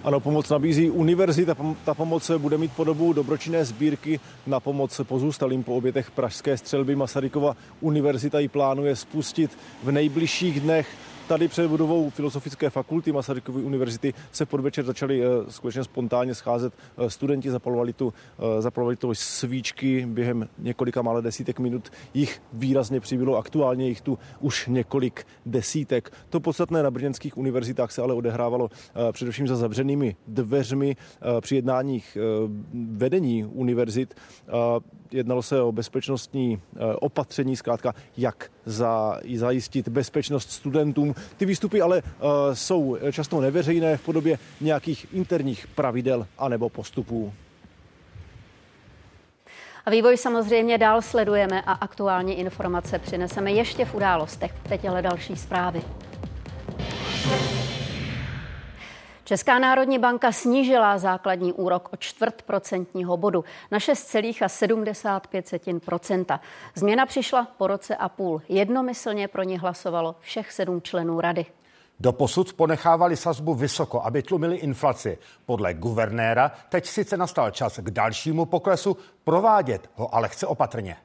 [SPEAKER 37] Ano, pomoc nabízí univerzita. Ta pomoc bude mít podobu dobročinné sbírky na pomoc pozůstalým po obětech pražské střelby. Masarykova univerzita ji plánuje spustit v nejbližších dnech tady před budovou Filozofické fakulty Masarykovy univerzity se podvečer začali uh, skutečně spontánně scházet uh, studenti, zapalovali tu, uh, zapalovali tu svíčky během několika mále desítek minut. Jich výrazně přibylo, aktuálně jich tu už několik desítek. To podstatné na brněnských univerzitách se ale odehrávalo především za zavřenými dveřmi při jednáních vedení univerzit. Jednalo se o bezpečnostní opatření, zkrátka jak za, zajistit bezpečnost studentům, ty výstupy ale uh, jsou často neveřejné v podobě nějakých interních pravidel anebo postupů.
[SPEAKER 1] A vývoj samozřejmě dál sledujeme a aktuální informace přineseme ještě v událostech. Teď ale další zprávy. Česká národní banka snížila základní úrok o čtvrt procentního bodu na 6,75 Změna přišla po roce a půl. Jednomyslně pro ně hlasovalo všech sedm členů rady.
[SPEAKER 38] Doposud ponechávali sazbu vysoko, aby tlumili inflaci. Podle guvernéra teď sice nastal čas k dalšímu poklesu, provádět ho ale chce opatrně.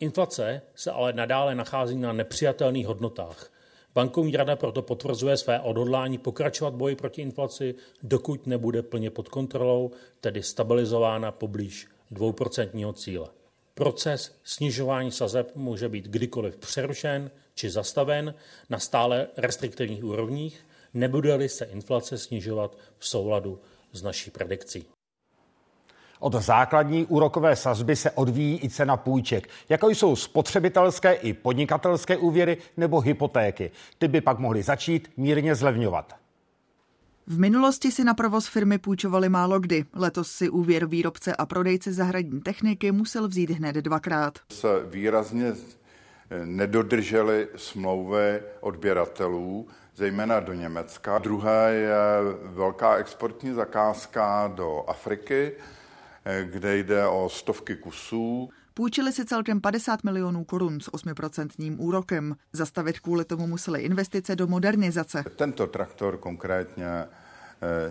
[SPEAKER 39] Inflace se ale nadále nachází na nepřijatelných hodnotách. Bankovní rada proto potvrzuje své odhodlání pokračovat boji proti inflaci, dokud nebude plně pod kontrolou, tedy stabilizována poblíž dvouprocentního cíle. Proces snižování sazeb může být kdykoliv přerušen či zastaven na stále restriktivních úrovních, nebude-li se inflace snižovat v souladu s naší predikcí.
[SPEAKER 38] Od základní úrokové sazby se odvíjí i cena půjček, jako jsou spotřebitelské i podnikatelské úvěry nebo hypotéky. Ty by pak mohly začít mírně zlevňovat.
[SPEAKER 40] V minulosti si na provoz firmy půjčovali málo kdy. Letos si úvěr výrobce a prodejce zahradní techniky musel vzít hned dvakrát.
[SPEAKER 41] Se výrazně nedodrželi smlouvy odběratelů, zejména do Německa. Druhá je velká exportní zakázka do Afriky, kde jde o stovky kusů.
[SPEAKER 40] Půjčili si celkem 50 milionů korun s 8% úrokem. Zastavit kvůli tomu museli investice do modernizace.
[SPEAKER 41] Tento traktor konkrétně eh,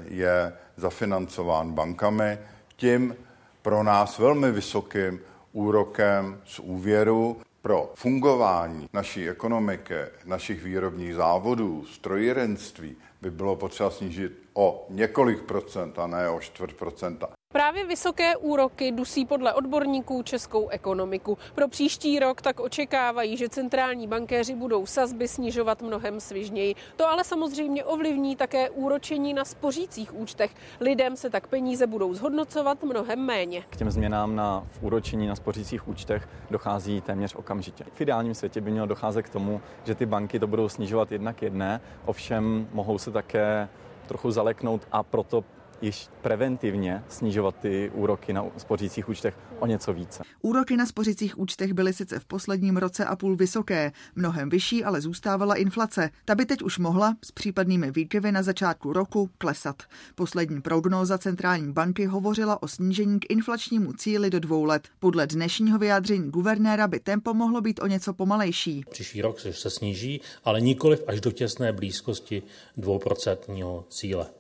[SPEAKER 41] je zafinancován bankami, tím pro nás velmi vysokým úrokem z úvěru. Pro fungování naší ekonomiky, našich výrobních závodů, strojírenství by bylo potřeba snížit o několik procent a ne o čtvrt procenta.
[SPEAKER 42] Právě vysoké úroky dusí podle odborníků českou ekonomiku. Pro příští rok tak očekávají, že centrální bankéři budou sazby snižovat mnohem svižněji. To ale samozřejmě ovlivní také úročení na spořících účtech. Lidem se tak peníze budou zhodnocovat mnohem méně.
[SPEAKER 43] K těm změnám na v úročení na spořících účtech dochází téměř okamžitě. V ideálním světě by mělo docházet k tomu, že ty banky to budou snižovat jednak jedné, ovšem mohou se také trochu zaleknout a proto již preventivně snižovat ty úroky na spořících účtech o něco více.
[SPEAKER 40] Úroky na spořících účtech byly sice v posledním roce a půl vysoké, mnohem vyšší, ale zůstávala inflace. Ta by teď už mohla s případnými výkyvy na začátku roku klesat. Poslední prognóza centrální banky hovořila o snížení k inflačnímu cíli do dvou let. Podle dnešního vyjádření guvernéra by tempo mohlo být o něco pomalejší.
[SPEAKER 39] Příští rok se sníží, ale nikoliv až do těsné blízkosti 2% cíle.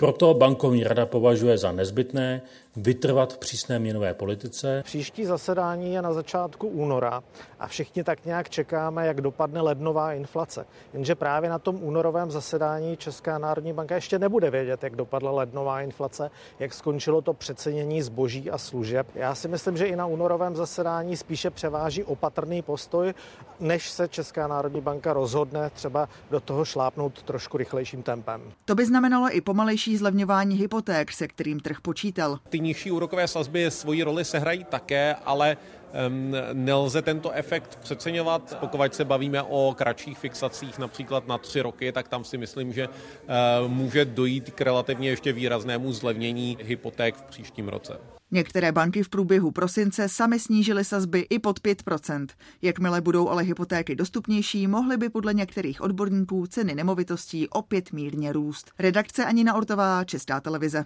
[SPEAKER 39] Proto bankovní rada považuje za nezbytné vytrvat v přísné měnové politice.
[SPEAKER 44] Příští zasedání je na začátku února a všichni tak nějak čekáme, jak dopadne lednová inflace. Jenže právě na tom únorovém zasedání Česká národní banka ještě nebude vědět, jak dopadla lednová inflace, jak skončilo to přecenění zboží a služeb. Já si myslím, že i na únorovém zasedání spíše převáží opatrný postoj, než se Česká národní banka rozhodne třeba do toho šlápnout trošku rychlejším tempem.
[SPEAKER 40] To by znamenalo i pomalejší zlevňování hypoték, se kterým trh počítal.
[SPEAKER 45] Ty nižší úrokové sazby svoji roli sehrají také, ale nelze tento efekt přeceňovat. Pokud se bavíme o kratších fixacích, například na tři roky, tak tam si myslím, že uh, může dojít k relativně ještě výraznému zlevnění hypoték v příštím roce.
[SPEAKER 40] Některé banky v průběhu prosince sami snížily sazby i pod 5%. Jakmile budou ale hypotéky dostupnější, mohly by podle některých odborníků ceny nemovitostí opět mírně růst. Redakce Anina Ortová, Česká televize.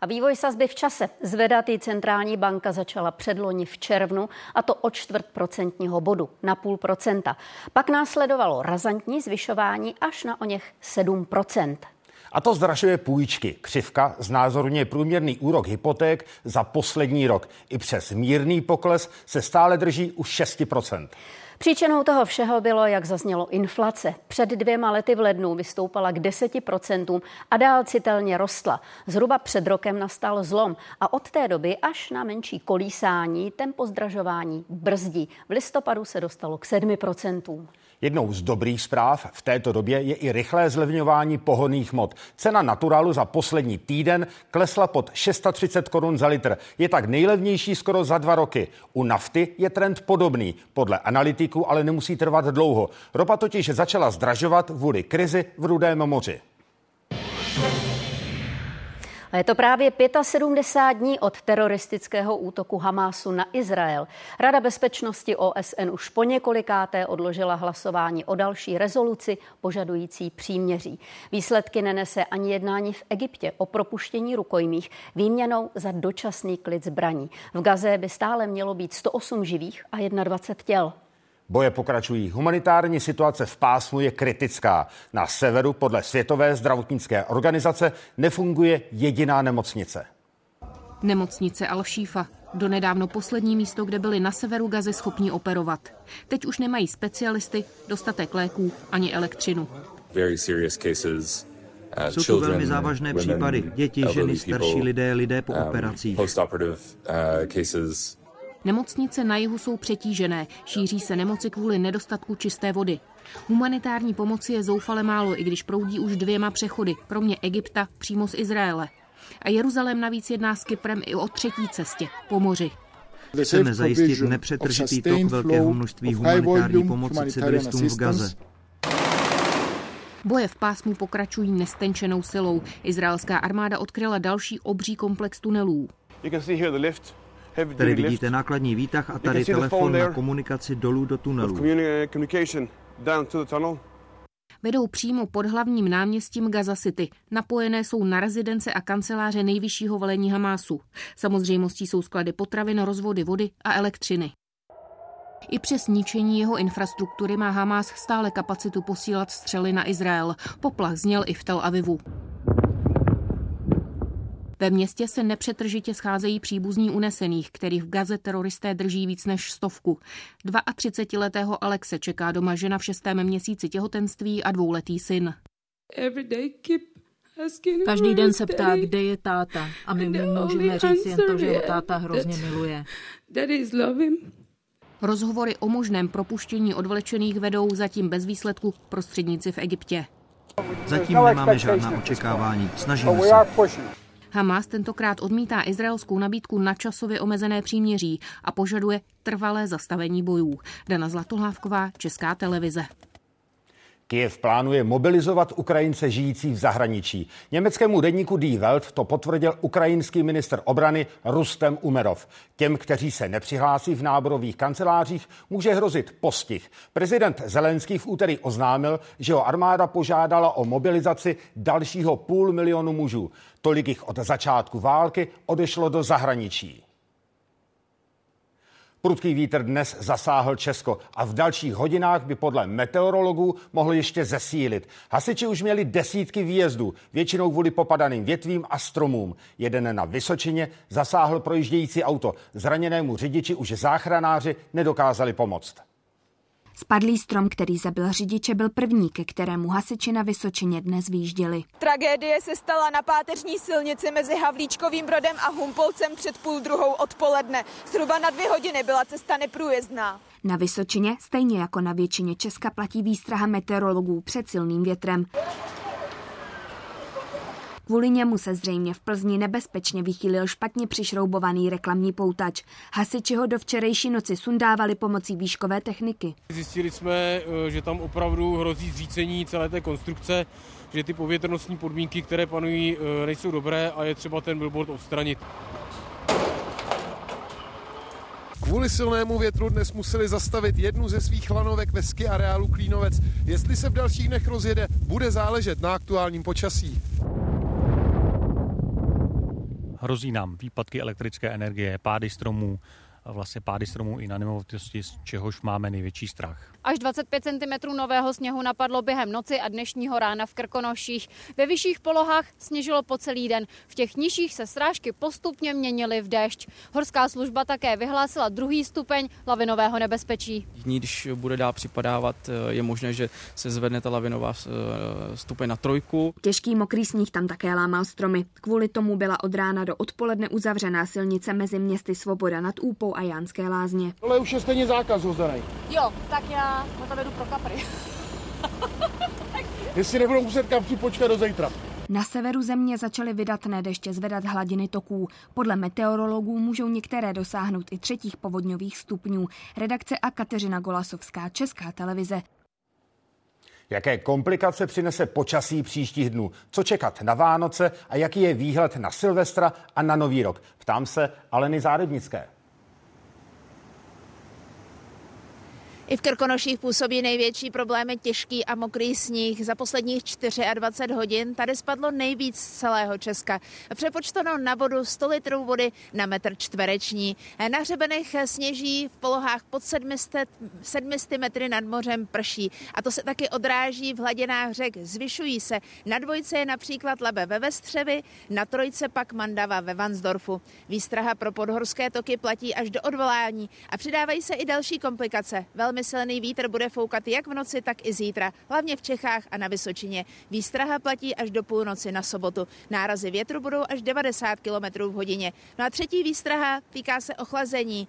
[SPEAKER 1] A vývoj sazby v čase zvedatý centrální banka začala předloni v červnu a to o čtvrt procentního bodu na půl procenta. Pak následovalo razantní zvyšování až na o něch 7 procent.
[SPEAKER 38] A to zdražuje půjčky. Křivka znázorňuje průměrný úrok hypoték za poslední rok. I přes mírný pokles se stále drží u 6
[SPEAKER 1] Příčinou toho všeho bylo, jak zaznělo, inflace. Před dvěma lety v lednu vystoupala k 10% a dál citelně rostla. Zhruba před rokem nastal zlom a od té doby až na menší kolísání tempo zdražování brzdí. V listopadu se dostalo k 7%.
[SPEAKER 38] Jednou z dobrých zpráv v této době je i rychlé zlevňování pohonných hmot. Cena naturálu za poslední týden klesla pod 630 korun za litr. Je tak nejlevnější skoro za dva roky. U nafty je trend podobný. Podle analytiků ale nemusí trvat dlouho. Ropa totiž začala zdražovat kvůli krizi v Rudém moři.
[SPEAKER 1] A je to právě 75 dní od teroristického útoku Hamásu na Izrael. Rada bezpečnosti OSN už po několikáté odložila hlasování o další rezoluci požadující příměří. Výsledky nenese ani jednání v Egyptě o propuštění rukojmích výměnou za dočasný klid zbraní. V Gaze by stále mělo být 108 živých a 21 těl.
[SPEAKER 38] Boje pokračují. Humanitární situace v pásmu je kritická. Na severu podle Světové zdravotnické organizace nefunguje jediná nemocnice.
[SPEAKER 46] Nemocnice Al-Shifa. Donedávno poslední místo, kde byli na severu Gazy schopni operovat. Teď už nemají specialisty, dostatek léků ani elektřinu.
[SPEAKER 47] Uh, Jsou to velmi závažné případy. Děti, ženy, starší lidé, lidé po um, operacích.
[SPEAKER 46] Nemocnice na jihu jsou přetížené, šíří se nemoci kvůli nedostatku čisté vody. Humanitární pomoci je zoufale málo, i když proudí už dvěma přechody, kromě Egypta přímo z Izraele. A Jeruzalém navíc jedná s Kyprem i o třetí cestě, po moři.
[SPEAKER 48] Chceme zajistit nepřetržitý tok velkého množství humanitární pomoci civilistům v Gaze.
[SPEAKER 46] Boje v pásmu pokračují nestenčenou silou. Izraelská armáda odkryla další obří komplex tunelů.
[SPEAKER 48] Tady vidíte nákladní výtah a tady telefon na komunikaci dolů do tunelu.
[SPEAKER 46] Vedou přímo pod hlavním náměstím Gaza City. Napojené jsou na rezidence a kanceláře nejvyššího velení Hamásu. Samozřejmostí jsou sklady potravin, rozvody vody a elektřiny. I přes ničení jeho infrastruktury má Hamás stále kapacitu posílat střely na Izrael. Poplach zněl i v Tel Avivu. Ve městě se nepřetržitě scházejí příbuzní unesených, kterých v Gaze teroristé drží víc než stovku. 32-letého Alexe čeká doma žena v šestém měsíci těhotenství a dvouletý syn.
[SPEAKER 49] Každý den se ptá, kde je táta a my mu můžeme říct jen to, že ho táta hrozně miluje.
[SPEAKER 46] Rozhovory o možném propuštění odvlečených vedou zatím bez výsledku prostředníci v Egyptě.
[SPEAKER 48] Zatím nemáme žádná očekávání. Snažíme se.
[SPEAKER 46] Hamas tentokrát odmítá izraelskou nabídku na časově omezené příměří a požaduje trvalé zastavení bojů. Dana Zlatohlávková, Česká televize.
[SPEAKER 38] Kyjev plánuje mobilizovat Ukrajince žijící v zahraničí. Německému denníku Die Welt to potvrdil ukrajinský minister obrany Rustem Umerov. Těm, kteří se nepřihlásí v náborových kancelářích, může hrozit postih. Prezident Zelenský v úterý oznámil, že ho armáda požádala o mobilizaci dalšího půl milionu mužů. Tolik jich od začátku války odešlo do zahraničí. Prudký vítr dnes zasáhl Česko a v dalších hodinách by podle meteorologů mohl ještě zesílit. Hasiči už měli desítky výjezdů, většinou kvůli popadaným větvím a stromům. Jeden na Vysočině zasáhl projíždějící auto. Zraněnému řidiči už záchranáři nedokázali pomoct.
[SPEAKER 50] Spadlý strom, který zabil řidiče, byl první, ke kterému hasiči na Vysočině dnes výjížděli.
[SPEAKER 51] Tragédie se stala na páteřní silnici mezi Havlíčkovým Brodem a Humpolcem před půl druhou odpoledne. Zhruba na dvě hodiny byla cesta neprůjezdná.
[SPEAKER 50] Na Vysočině, stejně jako na většině Česka, platí výstraha meteorologů před silným větrem. Kvůli němu se zřejmě v Plzni nebezpečně vychýlil špatně přišroubovaný reklamní poutač. Hasiči ho do včerejší noci sundávali pomocí výškové techniky.
[SPEAKER 52] Zjistili jsme, eh, že tam opravdu hrozí zřícení celé té konstrukce, že ty povětrnostní podmínky, které panují, eh, nejsou dobré a je třeba ten billboard odstranit.
[SPEAKER 53] Kvůli silnému větru dnes museli zastavit jednu ze svých lanovek ve ski areálu Klínovec. Jestli se v dalších dnech rozjede, bude záležet na aktuálním počasí.
[SPEAKER 47] Hrozí nám výpadky elektrické energie, pády stromů, vlastně pády stromů i na nemovitosti, z čehož máme největší strach.
[SPEAKER 54] Až 25 cm nového sněhu napadlo během noci a dnešního rána v Krkonoších. Ve vyšších polohách sněžilo po celý den. V těch nižších se srážky postupně měnily v déšť. Horská služba také vyhlásila druhý stupeň lavinového nebezpečí.
[SPEAKER 55] Když bude dál připadávat, je možné, že se zvedne ta lavinová eh, stupeň na trojku.
[SPEAKER 50] Těžký mokrý sníh tam také lámal stromy. Kvůli tomu byla od rána do odpoledne uzavřená silnice mezi městy Svoboda nad Úpou a Jánské lázně.
[SPEAKER 53] Ale už je stejně zákaz hozený.
[SPEAKER 51] Jo, tak já na to vedu pro kapry.
[SPEAKER 53] Jestli nebudou muset kapři počkat do zítra.
[SPEAKER 50] Na severu země začaly vydatné deště zvedat hladiny toků. Podle meteorologů můžou některé dosáhnout i třetích povodňových stupňů. Redakce a Kateřina Golasovská, Česká televize.
[SPEAKER 38] Jaké komplikace přinese počasí příštích dnů? Co čekat na Vánoce a jaký je výhled na Silvestra a na Nový rok? Ptám se Aleny Zárebnické.
[SPEAKER 51] I v Krkonoších působí největší problémy těžký a mokrý sníh. Za posledních 24 hodin tady spadlo nejvíc z celého Česka. Přepočteno na vodu 100 litrů vody na metr čtvereční. Na hřebenech sněží v polohách pod 700, 700 metry nad mořem prší. A to se taky odráží v hladinách řek. Zvyšují se. Na dvojce je například Labe ve Vestřevi, na trojce pak Mandava ve Vansdorfu. Výstraha pro podhorské toky platí až do odvolání a přidávají se i další komplikace. Velmi velmi silný vítr bude foukat jak v noci, tak i zítra, hlavně v Čechách a na Vysočině. Výstraha platí až do půlnoci na sobotu. Nárazy větru budou až 90 km v hodině. No a třetí výstraha týká se ochlazení.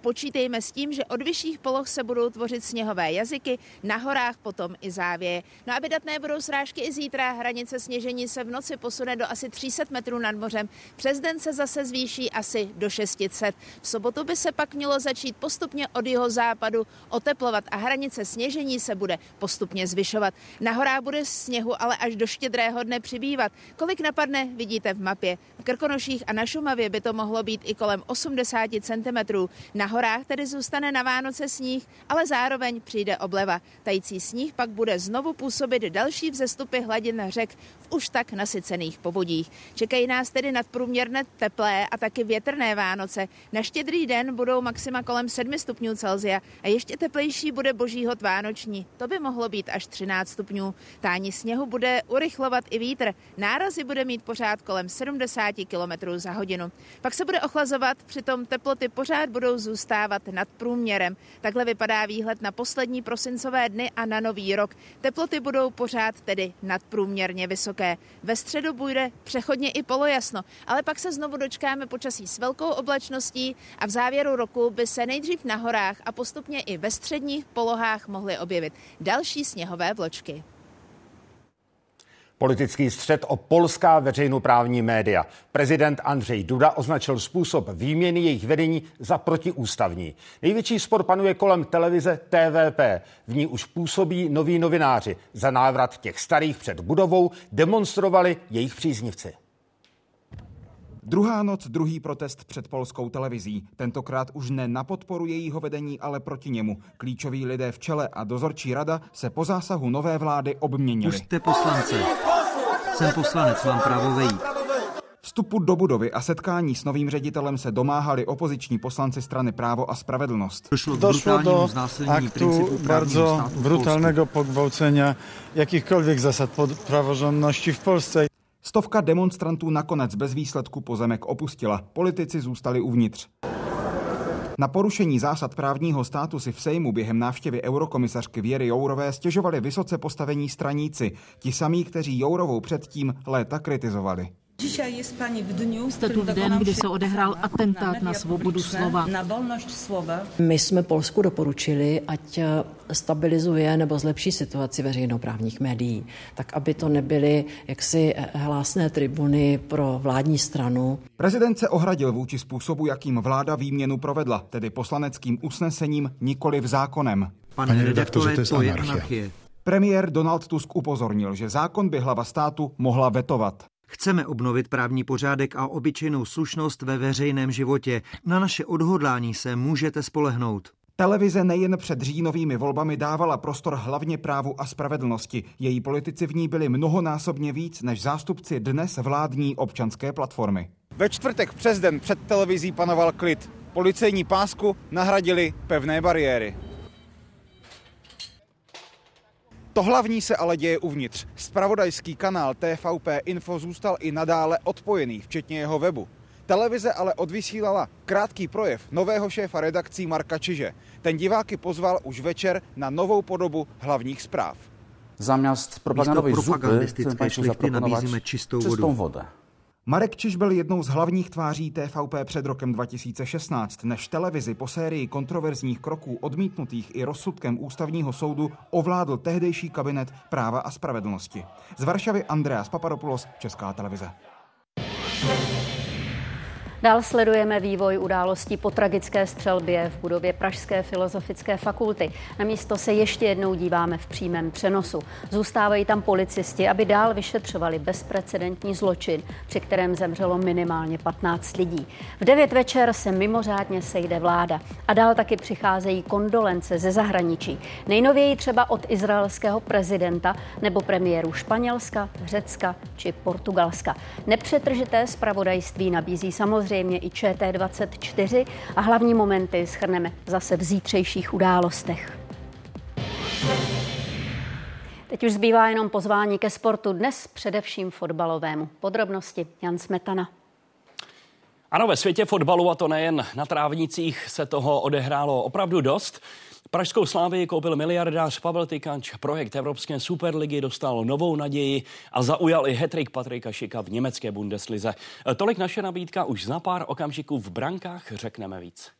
[SPEAKER 51] Počítejme s tím, že od vyšších poloh se budou tvořit sněhové jazyky, na horách potom i závěje. No a vydatné budou srážky i zítra. Hranice sněžení se v noci posune do asi 300 metrů nad mořem. Přes den se zase zvýší asi do 600. V sobotu by se pak mělo začít postupně od jeho západu oteplovat a hranice sněžení se bude postupně zvyšovat. Na horách bude sněhu ale až do štědrého dne přibývat. Kolik napadne, vidíte v mapě. V Krkonoších a na Šumavě by to mohlo být i kolem 80 cm. Na horách tedy zůstane na Vánoce sníh, ale zároveň přijde obleva. Tající sníh pak bude znovu působit další vzestupy hladin řek už tak nasycených povodích. Čekají nás tedy nadprůměrné teplé a taky větrné Vánoce. Na štědrý den budou maxima kolem 7 stupňů Celzia a ještě teplejší bude boží hod vánoční. To by mohlo být až 13 stupňů. Tání sněhu bude urychlovat i vítr. Nárazy bude mít pořád kolem 70 km za hodinu. Pak se bude ochlazovat, přitom teploty pořád budou zůstávat nad průměrem. Takhle vypadá výhled na poslední prosincové dny a na nový rok. Teploty budou pořád tedy nadprůměrně vysoké. Ve středu bude přechodně i polojasno, ale pak se znovu dočkáme počasí s velkou oblačností a v závěru roku by se nejdřív na horách a postupně i ve středních polohách mohly objevit další sněhové vločky.
[SPEAKER 38] Politický střed o polská veřejnoprávní média. Prezident Andřej Duda označil způsob výměny jejich vedení za protiústavní. Největší spor panuje kolem televize TVP. V ní už působí noví novináři. Za návrat těch starých před budovou demonstrovali jejich příznivci.
[SPEAKER 56] Druhá noc, druhý protest před polskou televizí. Tentokrát už ne na podporu jejího vedení, ale proti němu. Klíčoví lidé v čele a dozorčí rada se po zásahu nové vlády obměnili.
[SPEAKER 48] Už jste poslance. Jsem poslanec, mám právo vejít.
[SPEAKER 56] Vstupu do budovy a setkání s novým ředitelem se domáhali opoziční poslanci strany Právo a spravedlnost.
[SPEAKER 48] Došlo,
[SPEAKER 57] Došlo do aktu bardzo brutalnego pogwałcenia jakichkolwiek zasad praworządności w Polsce.
[SPEAKER 56] Stovka demonstrantů nakonec bez výsledku pozemek opustila. Politici zůstali uvnitř. Na porušení zásad právního státu si v Sejmu během návštěvy eurokomisařky Věry Jourové stěžovali vysoce postavení straníci, ti samí, kteří Jourovou předtím léta kritizovali.
[SPEAKER 49] Jste tu v den, kdy se odehrál atentát na svobodu slova. Na volnost
[SPEAKER 58] slova. My jsme Polsku doporučili, ať eh, stabilizuje nebo zlepší situaci veřejnoprávních médií, tak aby to nebyly jaksi eh, hlásné tribuny pro vládní stranu.
[SPEAKER 56] Prezident se ohradil vůči způsobu, jakým vláda výměnu provedla, tedy poslaneckým usnesením, nikoli v zákonem.
[SPEAKER 48] Pane redaktore, to je anarchie.
[SPEAKER 56] Premiér Donald Tusk upozornil, že zákon by hlava státu mohla vetovat.
[SPEAKER 48] Chceme obnovit právní pořádek a obyčejnou slušnost ve veřejném životě. Na naše odhodlání se můžete spolehnout.
[SPEAKER 56] Televize nejen před říjnovými volbami dávala prostor hlavně právu a spravedlnosti. Její politici v ní byli mnohonásobně víc než zástupci dnes vládní občanské platformy. Ve čtvrtek přes den před televizí panoval klid. Policejní pásku nahradili pevné bariéry. To hlavní se ale děje uvnitř. Spravodajský kanál TVP Info zůstal i nadále odpojený, včetně jeho webu. Televize ale odvysílala krátký projev nového šéfa redakcí Marka Čiže. Ten diváky pozval už večer na novou podobu hlavních zpráv.
[SPEAKER 59] Zamiast propagandowej zupy chcemy
[SPEAKER 48] Państwu zaproponować čistou
[SPEAKER 59] czystą wodę.
[SPEAKER 56] Marek Čiž byl jednou z hlavních tváří TVP před rokem 2016, než televizi po sérii kontroverzních kroků odmítnutých i rozsudkem ústavního soudu ovládl tehdejší kabinet práva a spravedlnosti. Z Varšavy Andreas Papadopoulos, Česká televize.
[SPEAKER 1] Dál sledujeme vývoj událostí po tragické střelbě v budově Pražské filozofické fakulty. Na místo se ještě jednou díváme v přímém přenosu. Zůstávají tam policisti, aby dál vyšetřovali bezprecedentní zločin, při kterém zemřelo minimálně 15 lidí. V 9 večer se mimořádně sejde vláda a dál taky přicházejí kondolence ze zahraničí. Nejnověji třeba od izraelského prezidenta nebo premiéru Španělska, Řecka či Portugalska. Nepřetržité zpravodajství nabízí samozřejmě samozřejmě i ČT24 a hlavní momenty schrneme zase v zítřejších událostech. Teď už zbývá jenom pozvání ke sportu, dnes především fotbalovému. Podrobnosti Jan Smetana.
[SPEAKER 60] Ano, ve světě fotbalu, a to nejen na trávnicích, se toho odehrálo opravdu dost.
[SPEAKER 17] Pražskou slávy koupil miliardář Pavel Tykanč. Projekt Evropské superligy dostal novou naději a zaujal i hetrik Patrika Šika v německé Bundeslize. Tolik naše nabídka už za pár okamžiků v brankách řekneme víc.